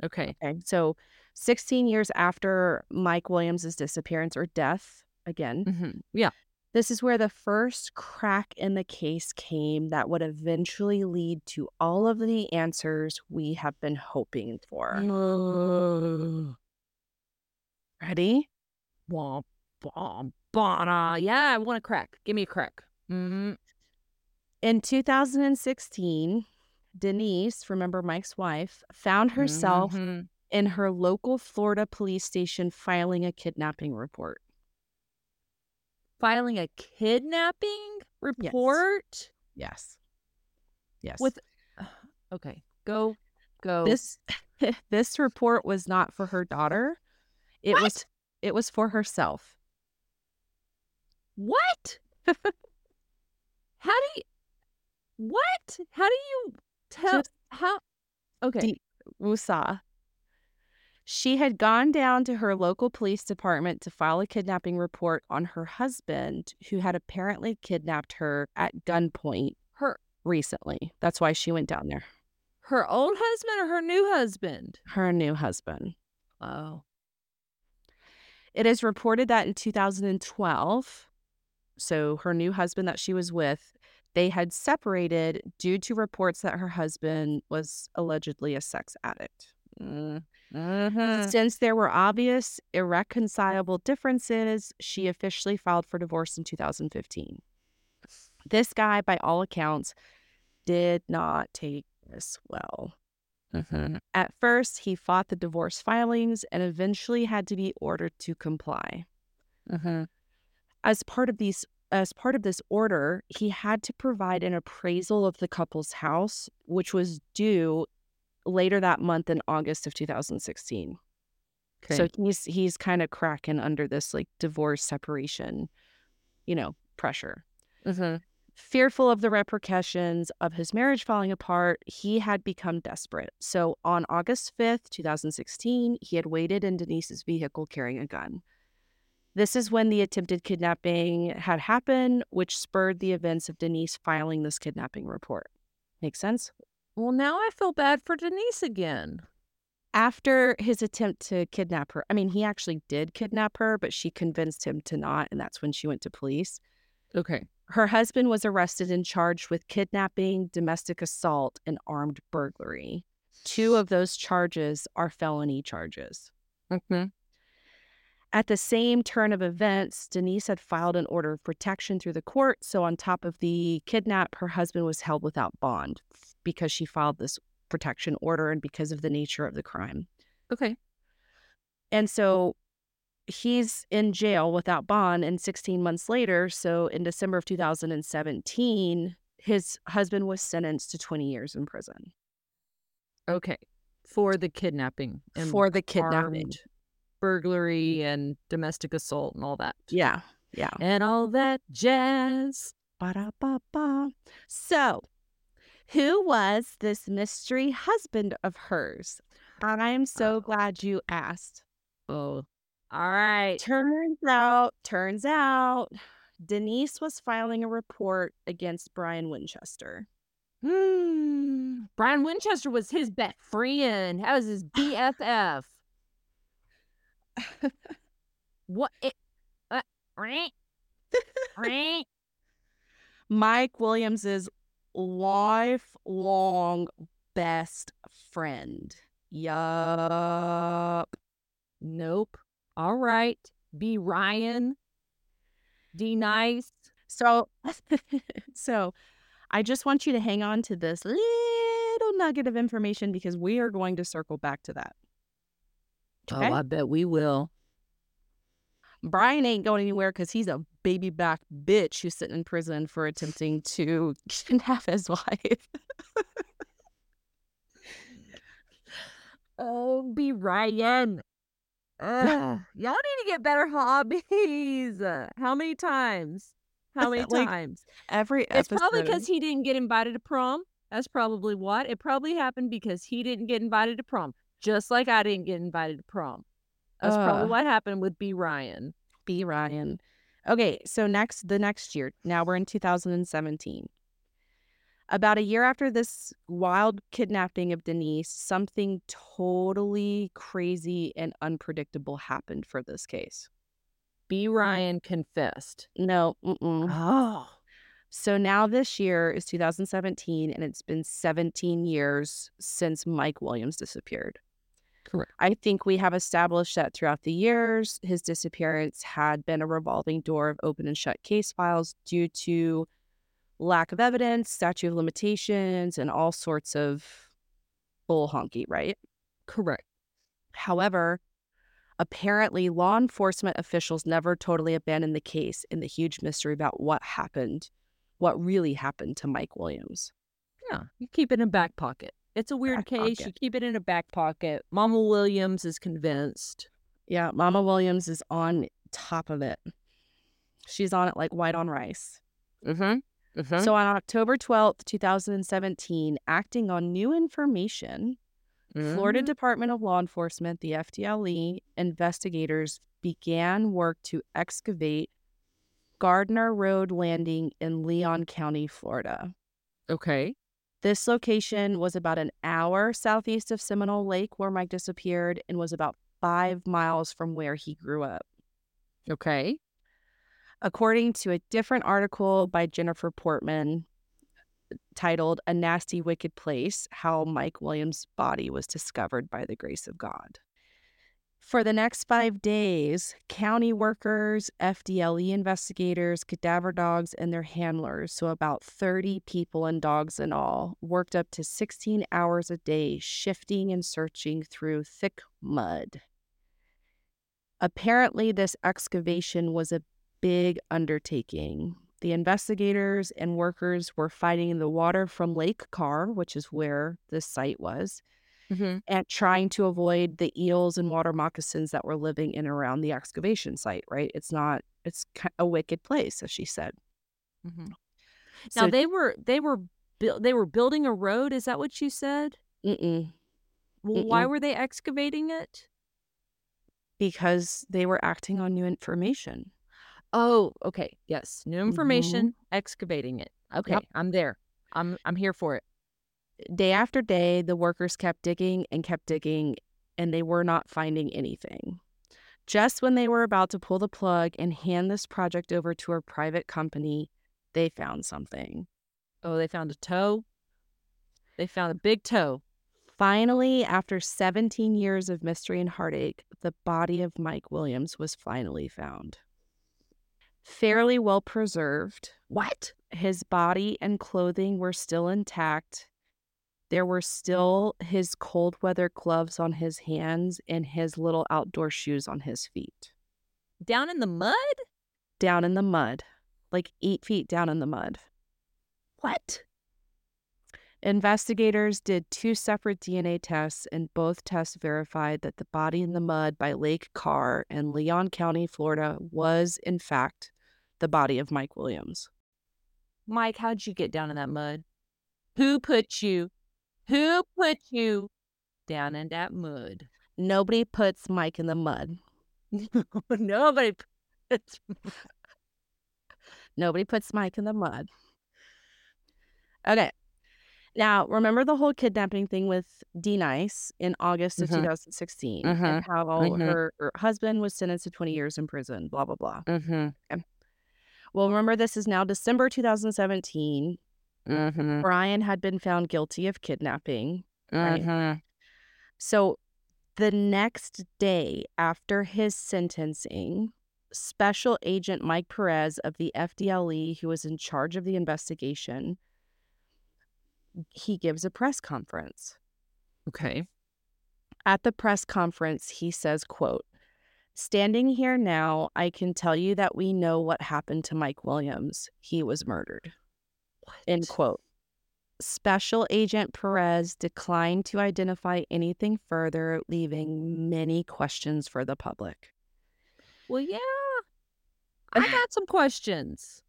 Okay. Okay. So 16 years after Mike Williams' disappearance or death, again, Mhm. Yeah. this is where the first crack in the case came that would eventually lead to all of the answers we have been hoping for. Ready? womp. Yeah, I want a crack. Give me a crack. Mhm. In 2016, Denise, remember Mike's wife, found herself Mhm. in her local Florida police station filing a kidnapping report. Filing a kidnapping report Yes. Yes. with Okay. Go. Go. this this report was not for her daughter. It was it was for herself. What? How do you What? How do you tell Just how Okay. deep woosah. She had gone down to her local police department to file a kidnapping report on her husband, who had apparently kidnapped her at gunpoint her recently. That's why she went down there. her old husband or her new husband? Her new husband. Oh. It is reported that in 2012, so her new husband that she was with, they had separated due to reports that her husband was allegedly a sex addict. Mm. Mhm. Since there were obvious, irreconcilable differences, she officially filed for divorce in 2015. This guy, by all accounts, did not take this well. Mhm. At first, he fought the divorce filings and eventually had to be ordered to comply. Mhm. As part of these as part of this order, he had to provide an appraisal of the couple's house, which was due later that month in August of 2016. So he's he's kind of cracking under this like divorce separation, you know, pressure. Mhm. Fearful of the repercussions of his marriage falling apart, he had become desperate. So on August 5th, 2016, he had waited in Denise's vehicle carrying a gun. This is when the attempted kidnapping had happened, which spurred the events of Denise filing this kidnapping report. Make sense? Well, now I feel bad for Denise again. After his attempt to kidnap her, I mean, he actually did kidnap her, but she convinced him to not, and that's when she went to police. Okay. Her husband was arrested and charged with kidnapping, domestic assault, and armed burglary. Two of those charges are felony charges. Mhm. At the same turn of events, Denise had filed an order of protection through the court. So, on top of the kidnap, her husband was held without bond because she filed this protection order and because of the nature of the crime. Okay. And so he's in jail without bond. And 16 months later, so in December of 2017, his husband was sentenced to 20 years in prison Okay. For the kidnapping and for the kidnapping. Burglary and domestic assault and all that. Yeah. Yeah. And all that jazz. Ba-da-ba-ba. So, who was this mystery husband of hers? I'm so Oh. glad you asked. Oh. All right. Turns out, turns out, Denise was filing a report against Brian Winchester. Hmm. Brian Winchester was his best friend. That was his BFF. What? It, uh, right? Right? Mike Williams's lifelong best friend. Yup. Nope. All right. B. Ryan. D. Nice. So, so I just want you to hang on to this little nugget of information because we are going to circle back to that. Oh, okay. Oh, I bet we will. Brian ain't going anywhere because he's a baby back bitch who's sitting in prison for attempting to kidnap his wife. Oh, B. Ryan. Ugh, y'all need to get better hobbies. How many times? How many Like, times? Every episode. It's probably because he didn't get invited to prom. That's probably what. It probably happened because he didn't get invited to prom, just like I didn't get invited to prom. That's probably what happened with B. Ryan. B. Ryan. Okay, so next, the next year, now we're in 2017. About a year after this wild kidnapping of Denise, something totally crazy and unpredictable happened for this case. B. Ryan confessed. No, mm-mm. Oh. So now this year is 2017, and it's been 17 years since Mike Williams disappeared. Correct. I think we have established that throughout the years, his disappearance had been a revolving door of open and shut case files due to lack of evidence, statute of limitations, and all sorts of bull honky, right? Correct. However, apparently law enforcement officials never totally abandoned the case in the huge mystery about what happened, what really happened to Mike Williams. Yeah. You keep it in back pocket. It's a weird Back case. You keep it in a back pocket. Mama Williams is convinced. Yeah, Mama Williams is on top of it. She's on it like white on rice. Mm-hmm. Mm-hmm. So on October 12th, 2017, acting on new information, Florida Department of Law Enforcement, the FDLE, investigators began work to excavate Gardner Road Landing in Leon County, Florida. Okay. This location was about an hour southeast of Seminole Lake, where Mike disappeared, and was about five miles from where he grew up. Okay. According to a different article by Jennifer Portman titled A Nasty Wicked Place How Mike Williams' Body Was Discovered by the Grace of God. For the next five days, county workers, FDLE investigators, cadaver dogs, and their handlers, so about 30 people and dogs in all, worked up to 16 hours a day, shifting and searching through thick mud. Apparently, this excavation was a big undertaking. The investigators and workers were fighting the water from Lake Carr, which is where this site was, Mm-hmm. and trying to avoid the eels and water moccasins that were living in and around the excavation site, right? It's not, it's a wicked place, as she said. Mm-hmm. So, now they were they were buil- they were building a road. Is that what you said? mm-mm, Well, why were they excavating it? because they were acting on new information. Oh, okay. Yes, new information. Excavating it. Okay, Yep. I'm there. I'm I'm here for it. Day after day, the workers kept digging and kept digging, and they were not finding anything. Just when they were about to pull the plug and hand this project over to a private company, they found something. Oh, they found a toe. They found a big toe. Finally, after 17 years of mystery and heartache, the body of Mike Williams was finally found. Fairly well preserved. What? His body and clothing were still intact. There were still his cold weather gloves on his hands and his little outdoor shoes on his feet. Down in the mud? Down in the mud, like eight feet down in the mud. What? Investigators did two separate DNA tests, and both tests verified that the body in the mud by Lake Carr in Leon County, Florida, was, in fact, the body of Mike Williams. Mike, how'd you get down in that mud? Who put you? Who put you down in that mud? Nobody puts Mike in the mud. Nobody puts. Nobody puts Mike in the mud. Okay. Now, remember the whole kidnapping thing with D Nice in August of Mhm. 2016 Mhm. and how Mhm. her, her husband was sentenced to 20 years in prison, blah, blah, blah. Mm-hmm. Well, remember, this is now December 2017. Mm-hmm. Brian had been found guilty of kidnapping. Mm-hmm. So the next day after his sentencing, Special Agent Mike Perez of the FDLE, who was in charge of the investigation, he gives a press conference. Okay. At the press conference, he says, quote, Standing here now, I can tell you that we know what happened to Mike Williams. He was murdered. End quote. Special Agent Perez declined to identify anything further, leaving many questions for the public. Well, yeah. I got some questions.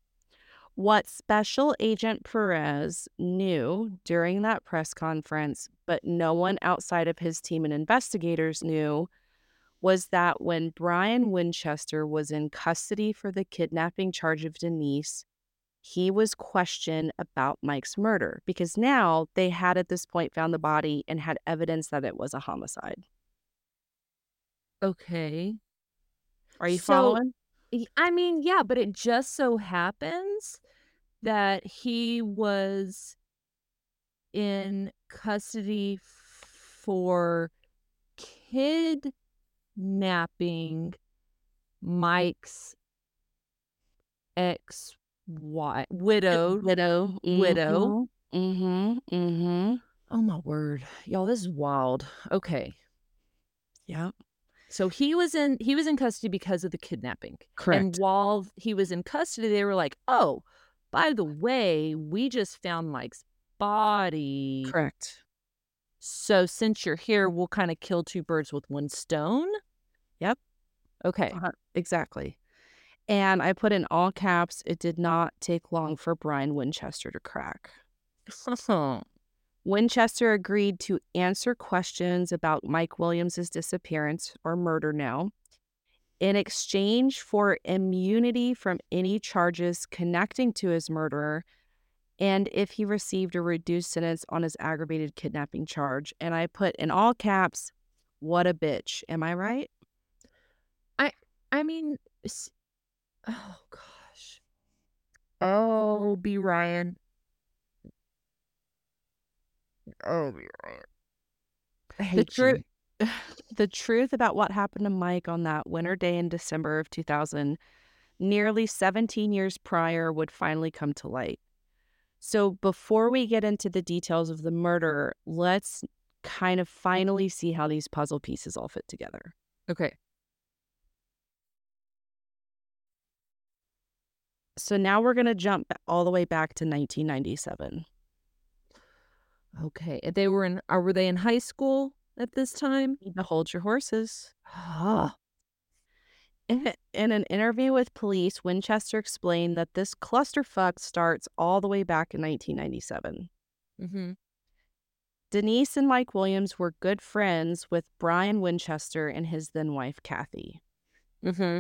What Special Agent Perez knew during that press conference, but no one outside of his team and investigators knew, was that when Brian Winchester was in custody for the kidnapping charge of Denise, he was questioned about Mike's murder because now they had at this point found the body and had evidence that it was a homicide. Okay. Are you So- following? I mean, yeah, but it just so happens that he was in custody for kidnapping Mike's ex wife widow. Widow. Widow. Mm-hmm. Mm-hmm. Oh my word. Y'all, this is wild. Okay. Yep. So he was in he was in custody because of the kidnapping. Correct. And while he was in custody, they were like, "Oh, by the way, we just found Mike's body. Correct. So since you're here, we'll kind of kill two birds with one stone." Yep. Okay. Uh-huh, Exactly. And I put in all caps, it did not take long for Brian Winchester to crack. Winchester agreed to answer questions about Mike Williams's disappearance or murder now in exchange for immunity from any charges connecting to his murderer and if he received a reduced sentence on his aggravated kidnapping charge. And I put in all caps, what a bitch. Am I right? I I mean, s- oh gosh. Oh, B Ryan. Oh, B Ryan. I The truth. the truth about what happened to Mike on that winter day in December of 2000, nearly 17 years prior, would finally come to light. So, before we get into the details of the murder, let's kind of finally see how these puzzle pieces all fit together. Okay. So, now we're going to jump all the way back to 1997. Okay. They were in. Are were they in high school at this time? To hold your horses. Ah. In in an interview with police, Winchester explained that this clusterfuck starts all the way back in 1997. Mm-hmm. Denise and Mike Williams were good friends with Brian Winchester and his then wife, Kathy. Mm-hmm.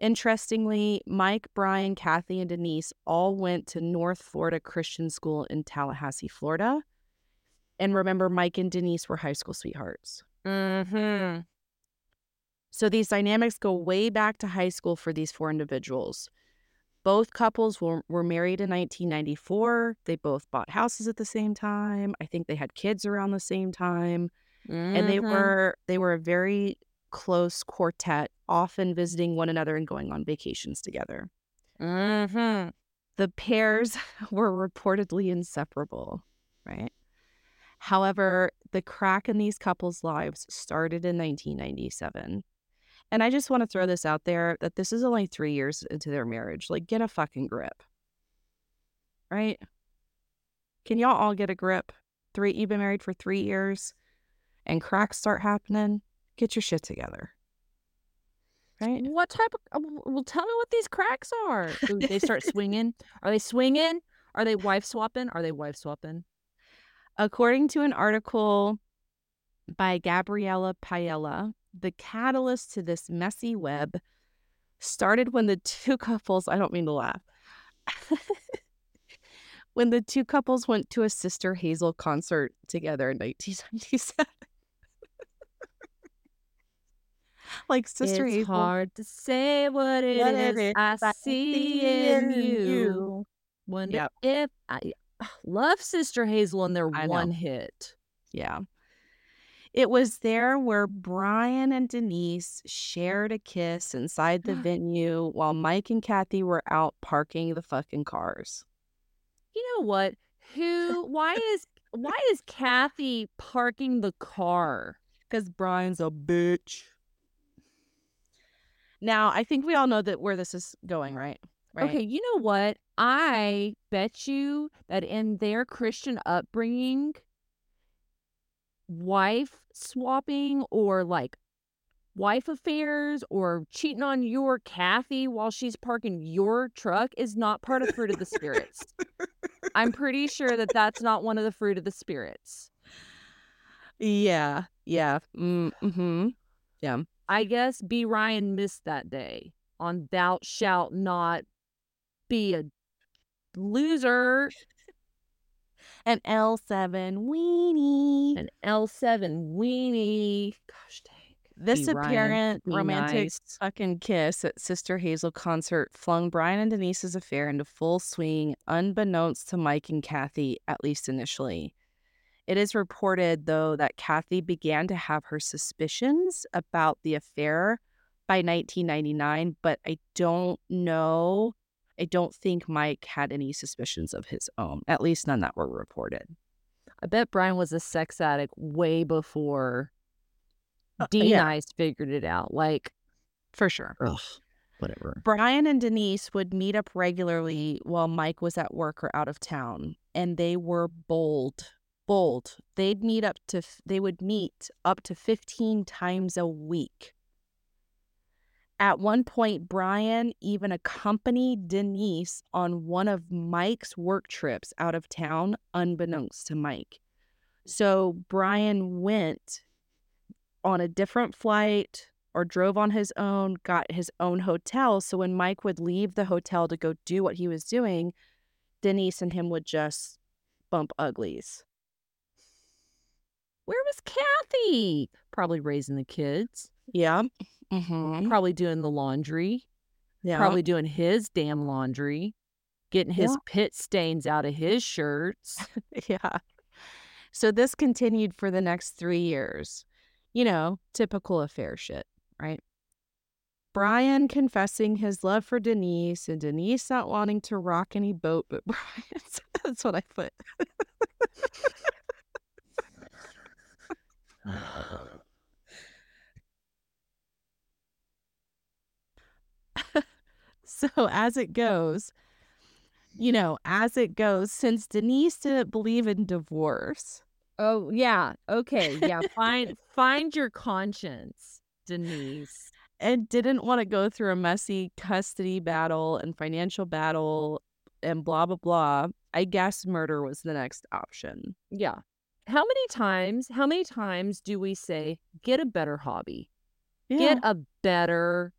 Interestingly, Mike, Brian, Kathy, and Denise all went to North Florida Christian School in Tallahassee, Florida. And remember, Mike and Denise were high school sweethearts. Mm-hmm. So these dynamics go way back to high school for these four individuals. Both couples were, were married in 1994. They both bought houses at the same time. I think they had kids around the same time. And they Mhm. were they were a very close quartet, often visiting one another and going on vacations together. Mhm. The pairs were reportedly inseparable, right? However, the crack in these couples' lives started in 1997. And I just want to throw this out there that this is only three years into their marriage. Like, get a fucking grip. Right? Can y'all all get a grip? Three you've been married for three years and cracks start happening. Get your shit together. Right? What type of? uh, Well, tell me what these cracks are. Do they start swinging? Are they swinging? Are they wife swapping? Are they wife swapping? According to an article by Gabriella Paiella, the catalyst to this messy web started when the two couples, I don't mean to laugh, when the two couples went to a Sister Hazel concert together in 1977. Like Sister it's hard to say what it What is I I see in you. you. Wonder Yep. if I ah, love Sister Hazel and their I know. one hit. Yeah. It was there where Brian and Denise shared a kiss inside the venue while Mike and Kathy were out parking the fucking cars. You know what? Who? Why is why is Kathy parking the car? Because Brian's a bitch. Now, I think we all know that where this is going, right? Right. Okay, you know what? I bet you that in their Christian upbringing, wife swapping or like wife affairs or cheating on your Kathy while she's parking your truck is not part of fruit of the spirits. I'm pretty sure that that's not one of the fruit of the spirits. Yeah. Yeah. Mm, hmm I guess B. Ryan missed that day on Thou Shalt Not Be a Loser, An L7 weenie. an L7 weenie. Gosh dang. This B. Ryan, apparent be romantic nice. fucking kiss at Sister Hazel concert flung Brian and Denise's affair into full swing, unbeknownst to Mike and Kathy, at least initially. It is reported, though, that Kathy began to have her suspicions about the affair by 1999, but I don't know. I don't think Mike had any suspicions of his own, at least none that were reported. I bet Brian was a sex addict way before Uh, D yeah. Figured it out. Like, For sure. ugh, whatever. Brian and Denise would meet up regularly while Mike was at work or out of town, and they were bold. Bold. They'd meet up to they would meet up to 15 times a week. At one point, Brian even accompanied Denise on one of Mike's work trips out of town, unbeknownst to Mike. So Brian went on a different flight or drove on his own, got his own hotel. So when Mike would leave the hotel to go do what he was doing, Denise and him would just bump uglies. Where was Kathy? Probably raising the kids, Yeah. Mm-hmm. probably doing the laundry, Yeah. probably doing his damn laundry, getting his Yeah. pit stains out of his shirts. yeah. So this continued for the next three years. You know, typical affair shit, right? Brian confessing his love for Denise and Denise not wanting to rock any boat but Brian's. That's what I put. So as it goes, you know, as it goes, since Denise didn't believe in divorce, Oh yeah. Okay. Yeah. Find find your conscience, Denise. and didn't want to go through a messy custody battle and financial battle and blah blah blah, I guess murder was the next option. Yeah. How many times, how many times do we say, get a better hobby? Get a better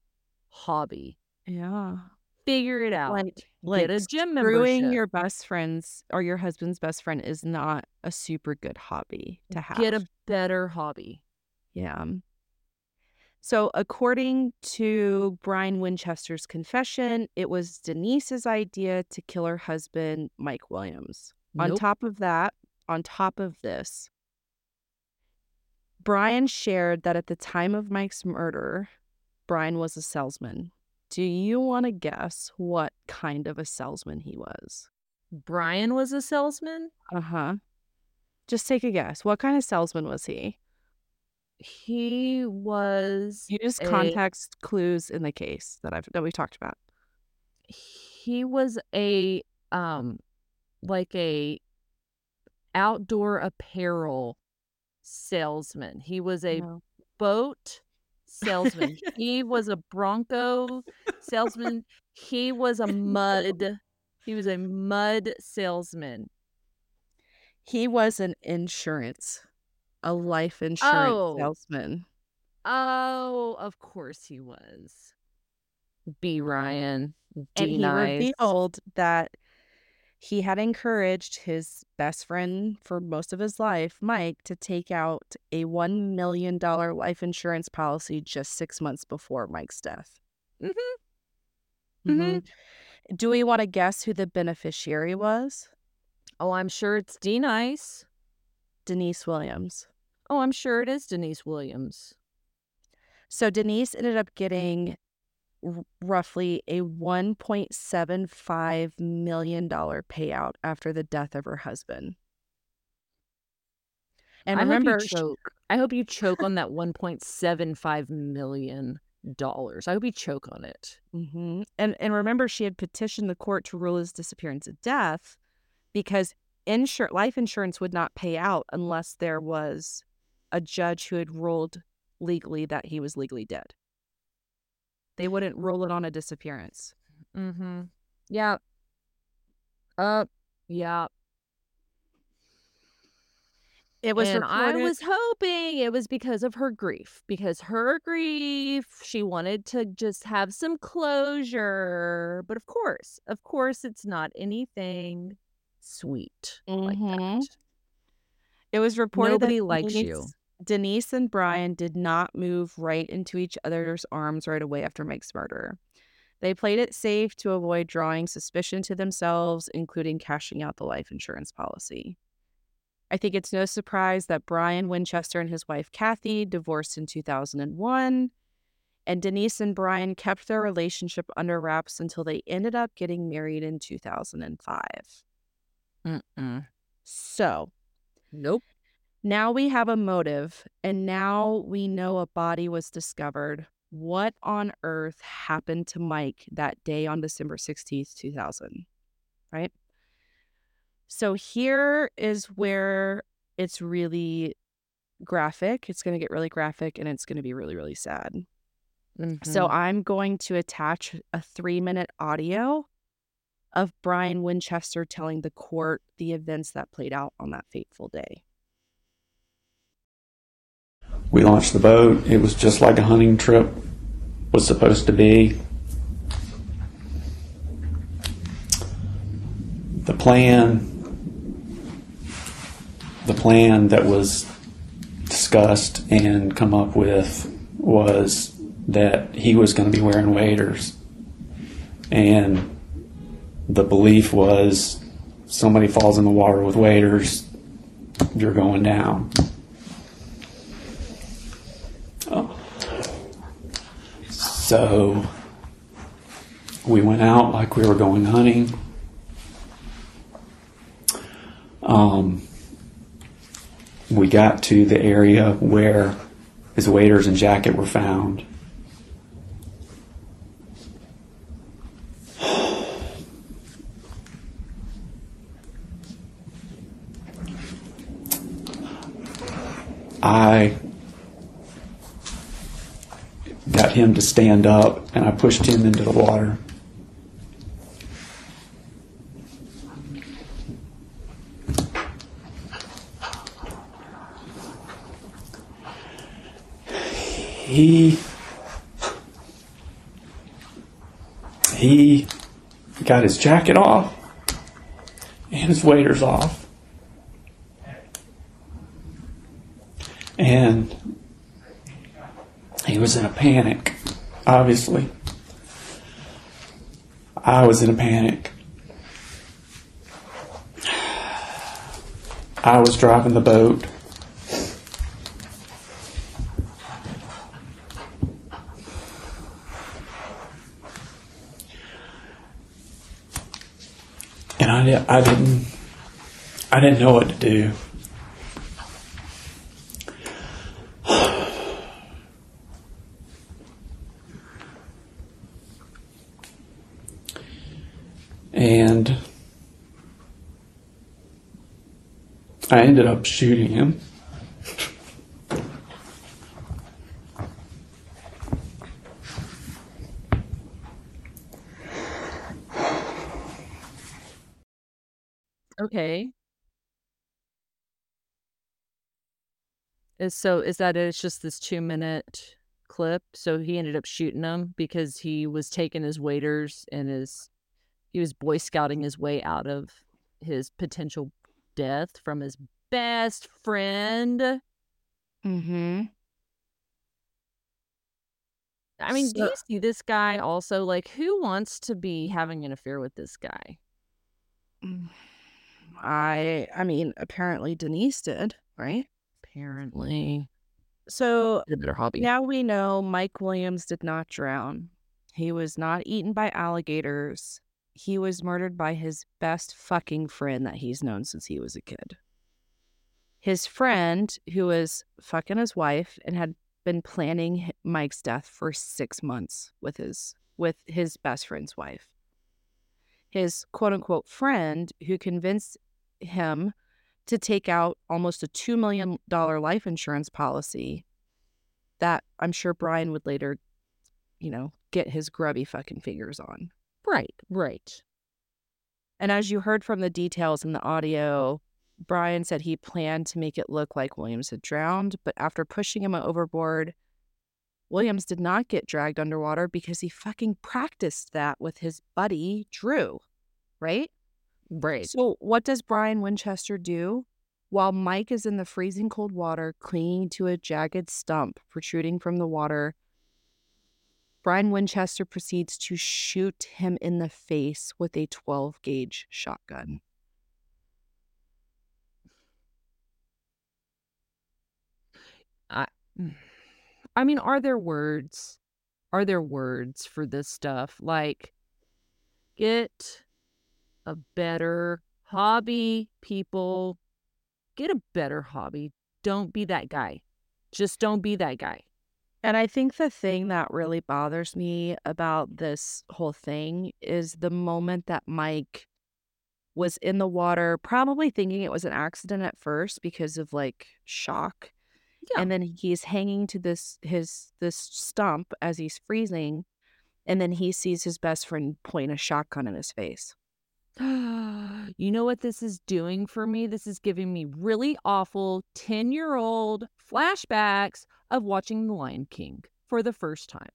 hobby. yeah. Figure it out. Like like get a gym membership. your best friends or your husband's best friend is not a super good hobby to have. Get a better hobby. Yeah. So, according to Brian Winchester's confession, it was Denise's idea to kill her husband, Mike Williams. On top of that, on top of this, Brian shared that at the time of Mike's murder, Brian was a salesman. Do you want to guess what kind of a salesman he was? Brian was a salesman. Uh huh. Just take a guess. What kind of salesman was he? He was Use a context clues in the case that I've that we talked about. he was a um like a outdoor apparel salesman. He was a No. boat salesman. he was a Bronco salesman. He was a mud. He was a mud salesman. He was an insurance, a life insurance Oh. salesman. Oh, of course he was. Brian. And he nice. revealed that he had encouraged his best friend for most of his life, Mike, to take out a $1 million life insurance policy just six months before Mike's death. Mhm. Mhm. Do we want to guess who the beneficiary was? Oh, I'm sure it's Denise. Denise Williams. Oh, I'm sure it is Denise Williams. So Denise ended up getting r- roughly a $1.75 million payout after the death of her husband. And I remember, hope you sh- choke. I hope you choke on that 1.75 million dollars. I hope you choke on it. Mhm. and and remember, she had petitioned the court to rule his disappearance a death because insur- life insurance would not pay out unless there was a judge who had ruled legally that he was legally dead. They wouldn't roll it on a disappearance. Mm-hmm. Yeah. Uh, yeah. It was and I was hoping it was because of her grief, because her grief, she wanted to just have some closure. But of course, of course, it's not anything sweet like Mhm. that. It was reported that Nobody likes you. Denise- and mm. Brian did not move right into each other's arms right away after Mike's murder. They played it safe to avoid drawing suspicion to themselves, including cashing out the life insurance policy. I think it's no surprise that Brian Winchester and his wife Kathy divorced in 2001, and Denise and Brian kept their relationship under wraps until they ended up getting married in 2005. Mm-mm. So, Nope. Now we have a motive, and now we know a body was discovered. What on earth happened to Mike that day on December 16th, 2000? Right? So here is where it's really graphic. It's going to get really graphic and it's going to be really, really sad. So Mhm. I'm going to attach a three minute audio of Brian Winchester telling the court the events that played out on that fateful day. We launched the boat. It was just like a hunting trip was supposed to be. The plan, the plan that was discussed and come up with was that he was going to be wearing waders. And the belief was somebody falls in the water with waders, you're going down. So we went out like we were going hunting. Um, we got to the area where his waders and jacket were found. I got him to stand up and I pushed him into the water. He he got his jacket off and his waders off. And he was in a panic, obviously. I was in a panic. I was driving the boat. And I, I didn't I didn't know what to do. And I ended up shooting him. Okay. Is so is that it? It's just this two minute clip. So he ended up shooting him because he was taking his waders and his he was boy scouting his way out of his potential death from his best friend. Mm-hmm. I mean, do you see this guy also? Like, who wants to be having an affair with this guy? I I mean, apparently Denise did, right? Apparently, So better hobby. now we know Mike Williams did not drown. He was not eaten by alligators. He was murdered by his best fucking friend that he's known since he was a kid. His friend, who was fucking his wife and had been planning Mike's death for six months with his with his best friend's wife. His quote unquote friend who convinced him to take out almost a $2 million life insurance policy that I'm sure Brian would later, you know, get his grubby fucking fingers on. Right, right. And as you heard from the details in the audio, Brian said he planned to make it look like Williams had drowned, but after pushing him overboard, Williams did not get dragged underwater because he fucking practiced that with his buddy, Drew, right? Right. So, what does Brian Winchester do? While Mike is in the freezing cold water, clinging to a jagged stump protruding from the water, Brian Winchester proceeds to shoot him in the face with a 12 gauge shotgun. Mm. I mm, I mean, are there words? Are there words for this stuff? Like, get a better hobby, people. Get a better hobby. Don't be that guy. Just don't be that guy. And I think the thing that really bothers me about this whole thing is the moment that Mike was in the water, probably thinking it was an accident at first because of like shock. Yeah. And then he's hanging to this his this stump as he's freezing, and then he sees his best friend point a shotgun in his face. you know what this is doing for me? This is giving me really awful 10 year old flashbacks of watching The Lion King for the first time.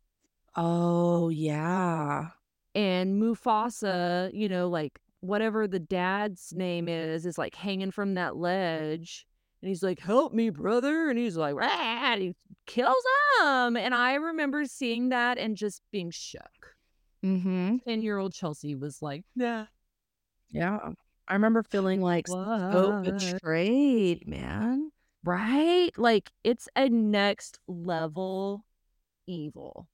Oh yeah. and Mufasa, you know, like whatever the dad's name is, is like hanging from that ledge. And he's like, Help me, brother. And he's like, Rah! and he kills him. And I remember seeing that and just being shook. Mm-hmm. 10 year old Chelsea was like, Nah. Yeah. I remember feeling like so What? betrayed, man. Right? Like it's a next level evil.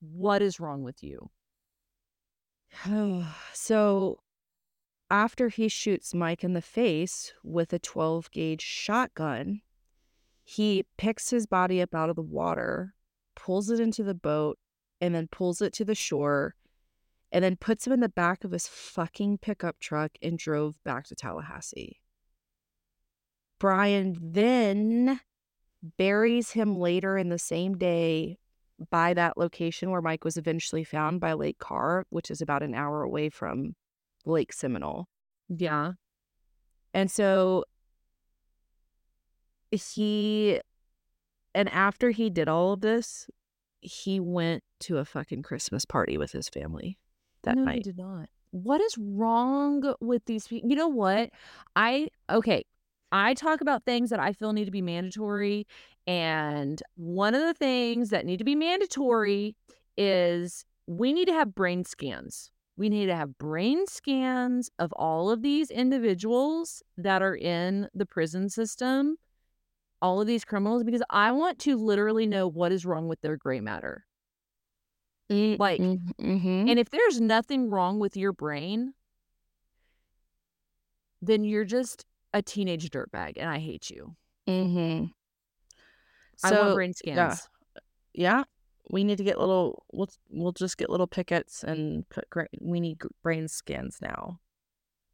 What is wrong with you? so after he shoots Mike in the face with a 12 gauge shotgun, he picks his body up out of the water, pulls it into the boat, and then pulls it to the shore, and then puts him in the back of his fucking pickup truck and drove back to Tallahassee. Brian then buries him later in the same day by that location where Mike was eventually found by Lake Carr, which is about an hour away from Lake Seminole. Yeah. And so he, and after he did all of this, he went to a fucking Christmas party with his family that no, night. did not. What is wrong with these people? You know what? I okay. I talk about things that I feel need to be mandatory. And one of the things that need to be mandatory is we need to have brain scans. We need to have brain scans of all of these individuals that are in the prison system, all of these criminals, because I want to literally know what is wrong with their gray matter. Like, mm-hmm. and if there's nothing wrong with your brain, then you're just a teenage dirtbag and I hate you. Mm-hmm. I want So brain yeah, scans. yeah, we need to get little. We'll we'll just get little pickets and put. Gra- we need brain scans now.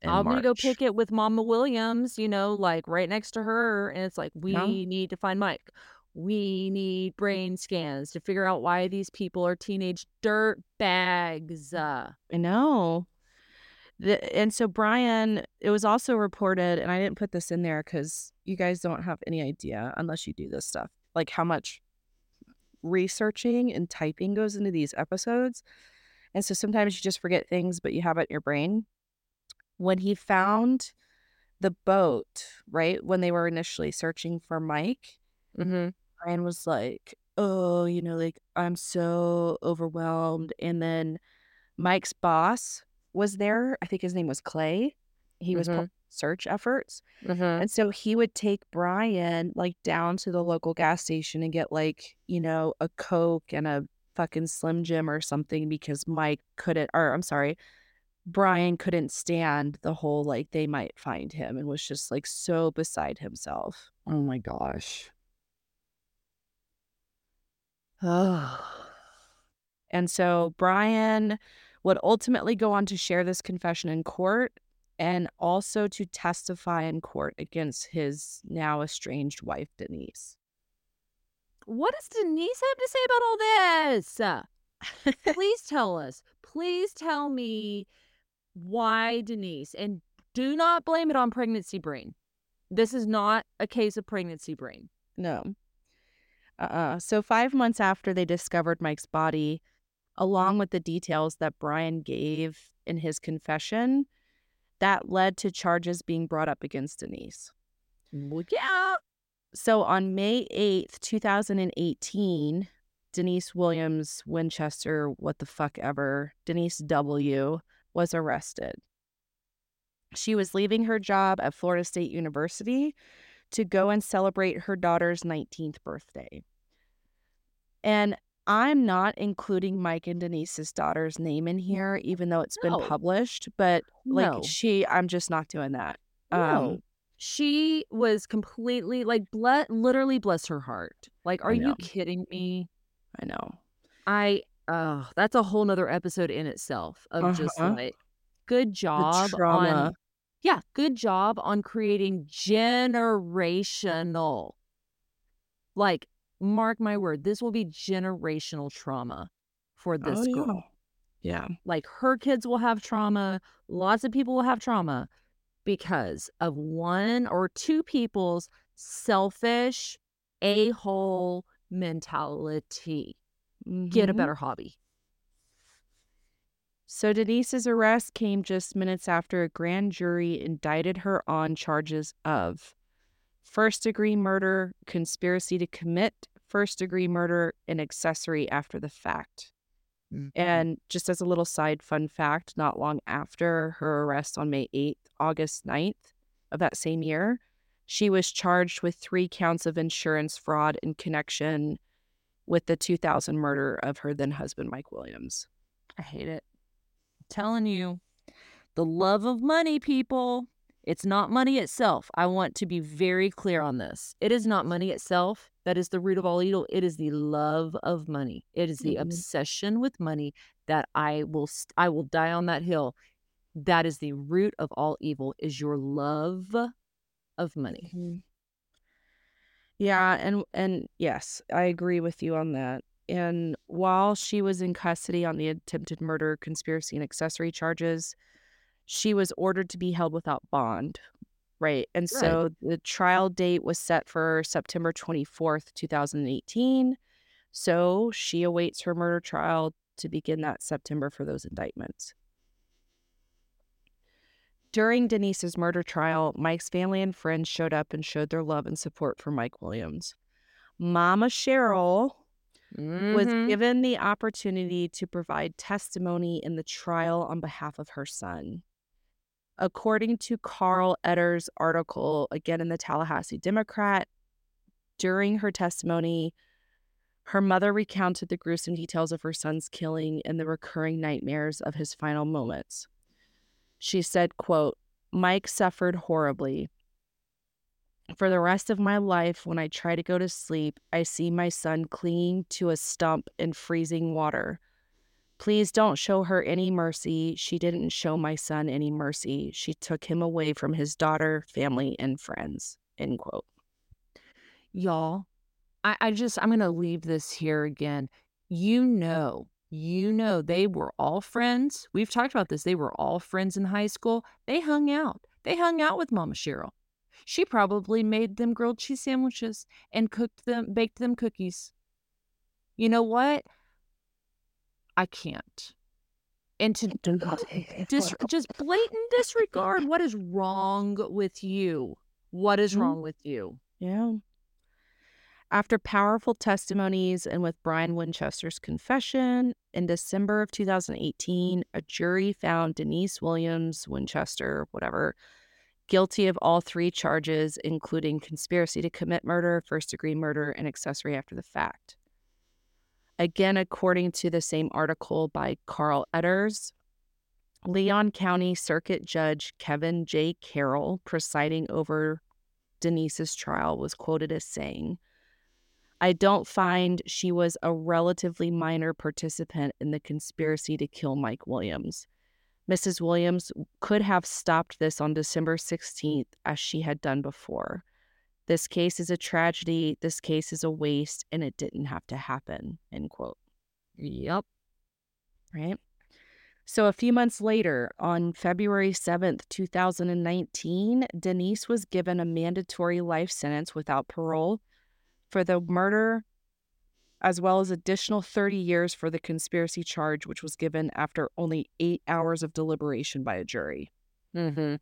I'm gonna go pick it with Mama Williams, you know, like right next to her. And it's like, Yeah. we need to find Mike. We need brain scans to figure out why these people are teenage dirt bags. Uh, I know. The, and so Brian, it was also reported, and I didn't put this in there because you guys don't have any idea unless you do this stuff, like how much researching and typing goes into these episodes. And so sometimes you just forget things, but you have it in your brain. When he found the boat, right, when they were initially searching for Mike, mm-hmm. Brian was like, Oh, you know, like I'm so overwhelmed. And then Mike's boss was there. I think his name was Clay. He was Mhm. search efforts. Mm-hmm. And so he would take Brian like down to the local gas station and get like, you know, a Coke and a fucking Slim Jim or something because Mike couldn't, or I'm sorry, Brian couldn't stand the whole like they might find him and was just like so beside himself. Oh my gosh. Oh. And so Brian would ultimately go on to share this confession in court and also to testify in court against his now estranged wife, Denise. What does Denise have to say about all this? Please tell us. Please tell me why Denise. And do not blame it on pregnancy brain. This is not a case of pregnancy brain. No. Uh-uh. So five months after they discovered Mike's body, along with the details that Brian gave in his confession, that led to charges being brought up against Denise. Well, yeah. So on May 8th, 2018, Denise Williams Winchester, what the fuck ever, Denise W., was arrested. She was leaving her job at Florida State University to go and celebrate her daughter's 19th birthday. And I'm not including Mike and Denise's daughter's name in here, even though it's been published, but like No. she, I'm just not doing that. No. Um, she was completely like ble- literally bless her heart. Like, are you kidding me? I know. I oh, that's a whole nother episode in itself of just Uh-huh. like good job on yeah, good job on creating generational. Like, mark my word, this will be generational trauma for this Oh, girl. Yeah. Like her kids will have trauma, lots of people will have trauma because of one or two people's selfish a-hole mentality. Get a Mhm. better hobby. So Denise's arrest came just minutes after a grand jury indicted her on charges of first degree murder, conspiracy to commit first degree murder, and accessory after the fact. Mm-hmm. And just as a little side fun fact, not long after her arrest on May 8th, August 9th of that same year, she was charged with three counts of insurance fraud in connection with the 2000 murder of her then husband, Mike Williams. I hate it. I'm telling you, the love of money, people. It's not money itself. I want to be very clear on this. It is not money itself that is the root of all evil. It is the love of money. It is the Mhm. obsession with money that I will st- I will die on that hill. That is the root of all evil. Is your love of money. Mhm. Yeah, and and yes, I agree with you on that. And while she was in custody on the attempted murder, conspiracy, and accessory charges, she was ordered to be held without bond. Right. And Right. so the trial date was set for September 24th, 2018. So she awaits her murder trial to begin that September for those indictments. During Denise's murder trial, Mike's family and friends showed up and showed their love and support for Mike Williams. Mama Cheryl was Mhm. given the opportunity to provide testimony in the trial on behalf of her son. According to Karl Etters' article, again in the Tallahassee Democrat, during her testimony, her mother recounted the gruesome details of her son's killing and the recurring nightmares of his final moments. She said, quote, Mike suffered horribly. For the rest of my life, when I try to go to sleep, I see my son clinging to a stump in freezing water. Please don't show her any mercy. She didn't show my son any mercy. She took him away from his daughter, family, and friends. End quote. Y'all, I, I just, I'm going to leave this here again. You know, you know, they were all friends. We've talked about this. They were all friends in high school. They hung out. They hung out with Mama Cheryl. She probably made them grilled cheese sandwiches and cooked them, baked them cookies. You know what? I can't. And to dis- just blatant disregard what is wrong with you. What is Mhm. wrong with you? Yeah. After powerful testimonies and with Brian Winchester's confession, in December of 2018, a jury found Denise Williams, Winchester, whatever, guilty of all three charges, including conspiracy to commit murder, first degree murder, and accessory after the fact. Again, according to the same article by Karl Etters, Leon County Circuit Judge Kevin J. Carroll, presiding over Denise's trial, was quoted as saying, I don't find she was a relatively minor participant in the conspiracy to kill Mike Williams. Mrs. Williams could have stopped this on December 16th, as she had done before. This case is a tragedy. This case is a waste, and it didn't have to happen. End quote. Yep. Right. So a few months later, on February 7th, 2019, Denise was given a mandatory life sentence without parole for the murder, as well as additional 30 years for the conspiracy charge, which was given after only eight hours of deliberation by a jury. Mm-hmm.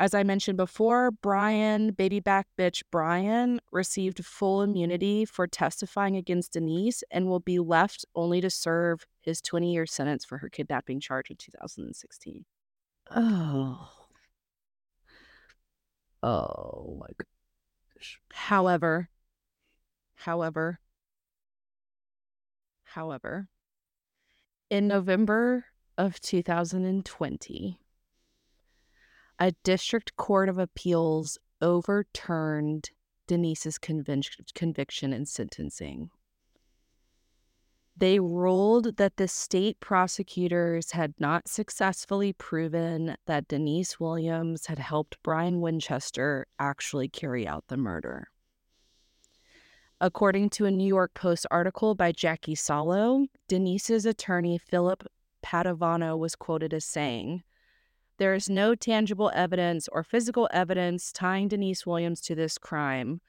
As I mentioned before, Brian, baby back bitch Brian, received full immunity for testifying against Denise and will be left only to serve his 20 year sentence for her kidnapping charge in 2016. Oh. Oh my gosh. However, however, however, in November of 2020, a district court of appeals overturned Denise's convic- conviction and sentencing. They ruled that the state prosecutors had not successfully proven that Denise Williams had helped Brian Winchester actually carry out the murder. According to a New York Post article by Jackie Salo, Denise's attorney Philip Padovano was quoted as saying, There is no tangible evidence or physical evidence tying Denise Williams to this crime.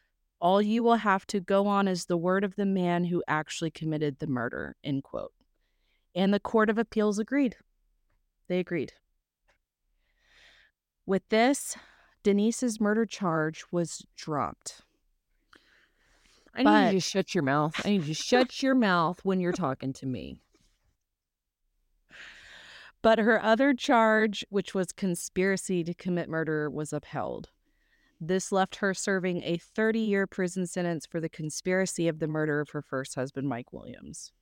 All you will have to go on is the word of the man who actually committed the murder, end quote. And the Court of Appeals agreed. They agreed. With this, Denise's murder charge was dropped. I need you to shut your mouth. I need you to shut your mouth when you're talking to me. But her other charge, which was conspiracy to commit murder, was upheld. This left her serving a 30 year prison sentence for the conspiracy of the murder of her first husband, Mike Williams.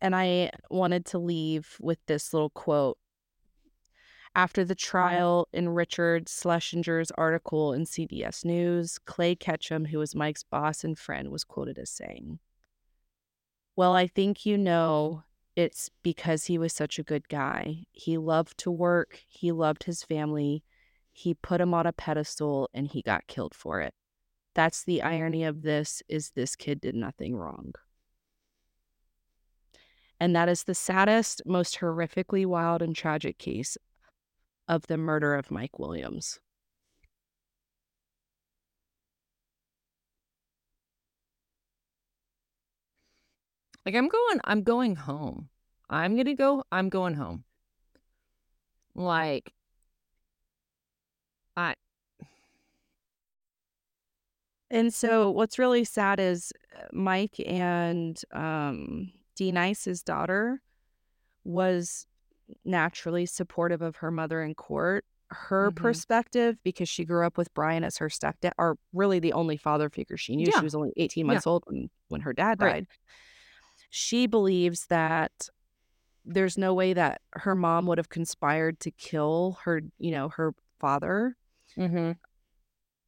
And I wanted to leave with this little quote. After the trial in Richard Schlesinger's article in CBS News, Clay Ketchum, who was Mike's boss and friend, was quoted as saying, Well, I think you know it's because he was such a good guy. He loved to work, he loved his family, he put him on a pedestal and he got killed for it. That's the irony of this is this kid did nothing wrong. And that is the saddest, most horrifically wild and tragic case of the murder of Mike Williams. Like I'm going I'm going home. I'm going to go I'm going home. Like, I And so what's really sad is uh, Mike and um Denise's daughter was naturally supportive of her mother in court. Her Mhm. perspective, because she grew up with Brian as her stepdad, or really the only father figure she knew. Yeah. She was only 18 Yeah. months old when, when her dad Right. She believes that there's no way that her mom would have conspired to kill her, you know, her father hmm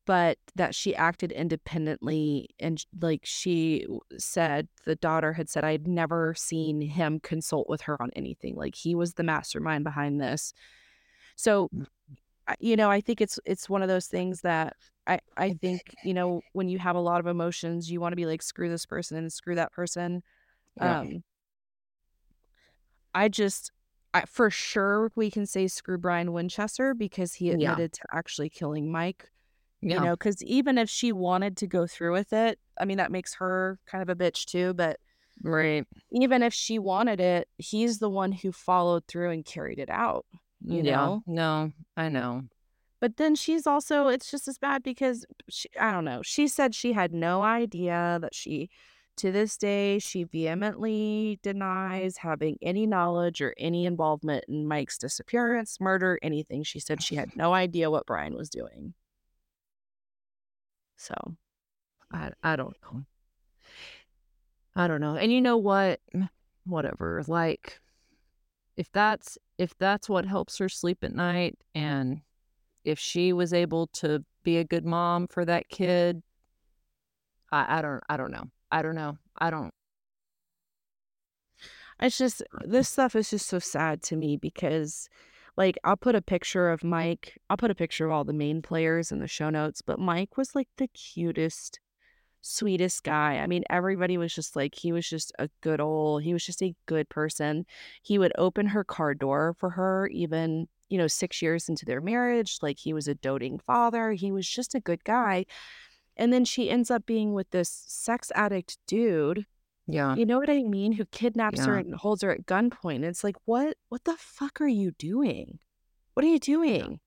but that she acted independently and like she said the daughter had said i'd never seen him consult with her on anything. Like he was the mastermind behind this. So you know i think it's it's one of those things that i i think you know when you have a lot of emotions you want to be like screw this person and screw that person Yeah. um i just I, for sure we can say screw brian winchester because he Yeah. admitted to actually killing mike you know, because even if she wanted to go through with it, I mean, that makes her kind of a bitch too. But Right. even if she wanted it, he's the one who followed through and carried it out, you yeah. know? No, I know. But then she's also, it's just as bad because she, I don't know. She said she had no idea that she, to this day, she vehemently denies having any knowledge or any involvement in Mike's disappearance, murder, anything. She said she had no idea what Brian was doing. So. I I don't know. I don't know. And you know what? Whatever. Like if that's if that's what helps her sleep at night and if she was able to be a good mom for that kid, I, I don't I don't know. I don't know. I don't It's just this stuff is just so sad to me because like I'll put a picture of Mike. I'll put a picture of all the main players in the show notes, but Mike was like the cutest, sweetest guy. I mean, everybody was just like he was just a good old, he was just a good person. He would open her car door for her even, you know, 6 years into their marriage, like he was a doting father. He was just a good guy. And then she ends up being with this sex addict dude yeah. you know what I mean? Who kidnaps her and holds her at gunpoint. And it's like, what what the fuck are you doing? What are you doing?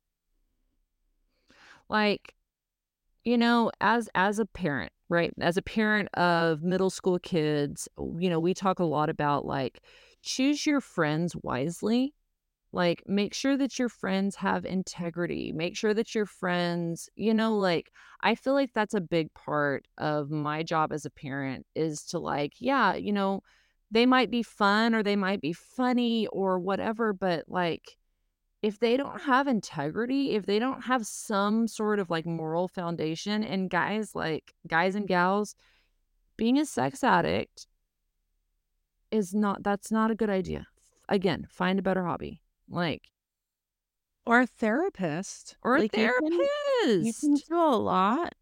like you know as as a parent right as a parent of middle school kids you know we talk a lot about like choose your friends wisely like make sure that your friends have integrity make sure that your friends you know like i feel like that's a big part of my job as a parent is to like yeah you know they might be fun or they might be funny or whatever but like if they don't have integrity, if they don't have some sort of like moral foundation, and guys, like guys and gals, being a sex addict is not, that's not a good idea. Again, find a better hobby. Like, Or a therapist. or a Like, you can- therapist. You can do a lot,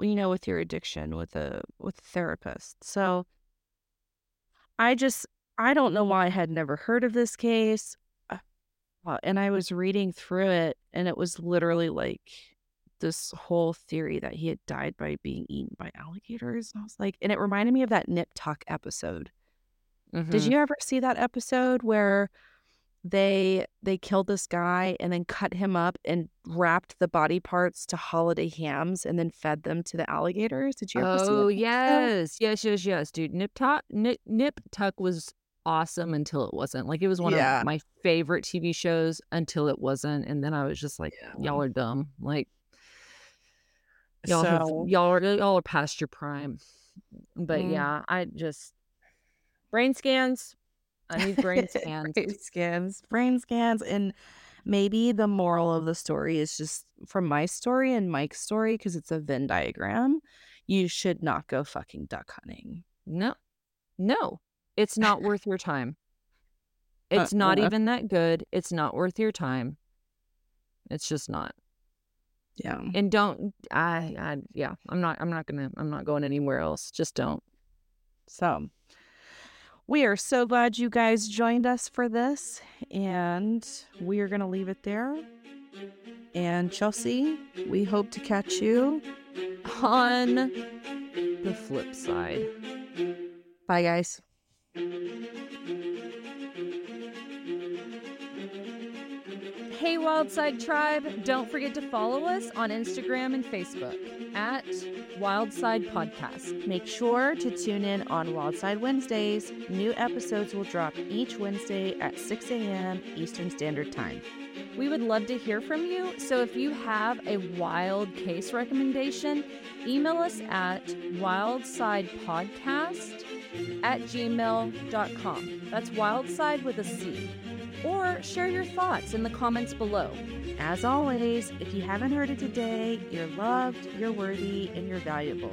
you know, with your addiction with a with a therapist. So I just I don't know why I had never heard of this case. Uh, and I was reading through it and it was literally like this whole theory that he had died by being eaten by alligators. And I was like, and it reminded me of that Nip Tuck episode. Did Mhm. you ever see that episode where they they killed this guy and then cut him up and wrapped the body parts to holiday hams and then fed them to the alligators? Did you ever see that Oh yes, yes, yes, yes, dude. Nip Tuck, Nip, Nip Tuck was awesome until it wasn't. Like it was one Yeah. of my favorite TV shows until it wasn't, and then I was just like, Yeah. y'all are dumb. Like y'all have, y'all are y'all are past your prime. But Mm. yeah, I just brain scans. I need brain scans. brain scans, brain scans, and maybe the moral of the story is just from my story and Mike's story because it's a Venn diagram. You should not go fucking duck hunting. No, no, it's not worth your time. Uh, it's not Uh-uh. even that good. It's not worth your time. It's just not. Yeah. and don't I, I yeah i'm not i'm not gonna i'm not going anywhere else just don't So we are so glad you guys joined us for this, and we are going to leave it there. And Chelsea, we hope to catch you. on the flip side Bye, guys. Hey, Wildcide Tribe, don't forget to follow us on Instagram and Facebook at Wildcide Podcast. Make sure to tune in on Wildcide Wednesdays. New episodes will drop each Wednesday at 6 a.m. Eastern Standard Time. We would love to hear from you, so if you have a wild case recommendation, email us at wildcidepodcast at gmail.com. That's wildcide with a C. Or share your thoughts in the comments below. As always, if you haven't heard it today, you're loved, you're worthy, and you're valuable.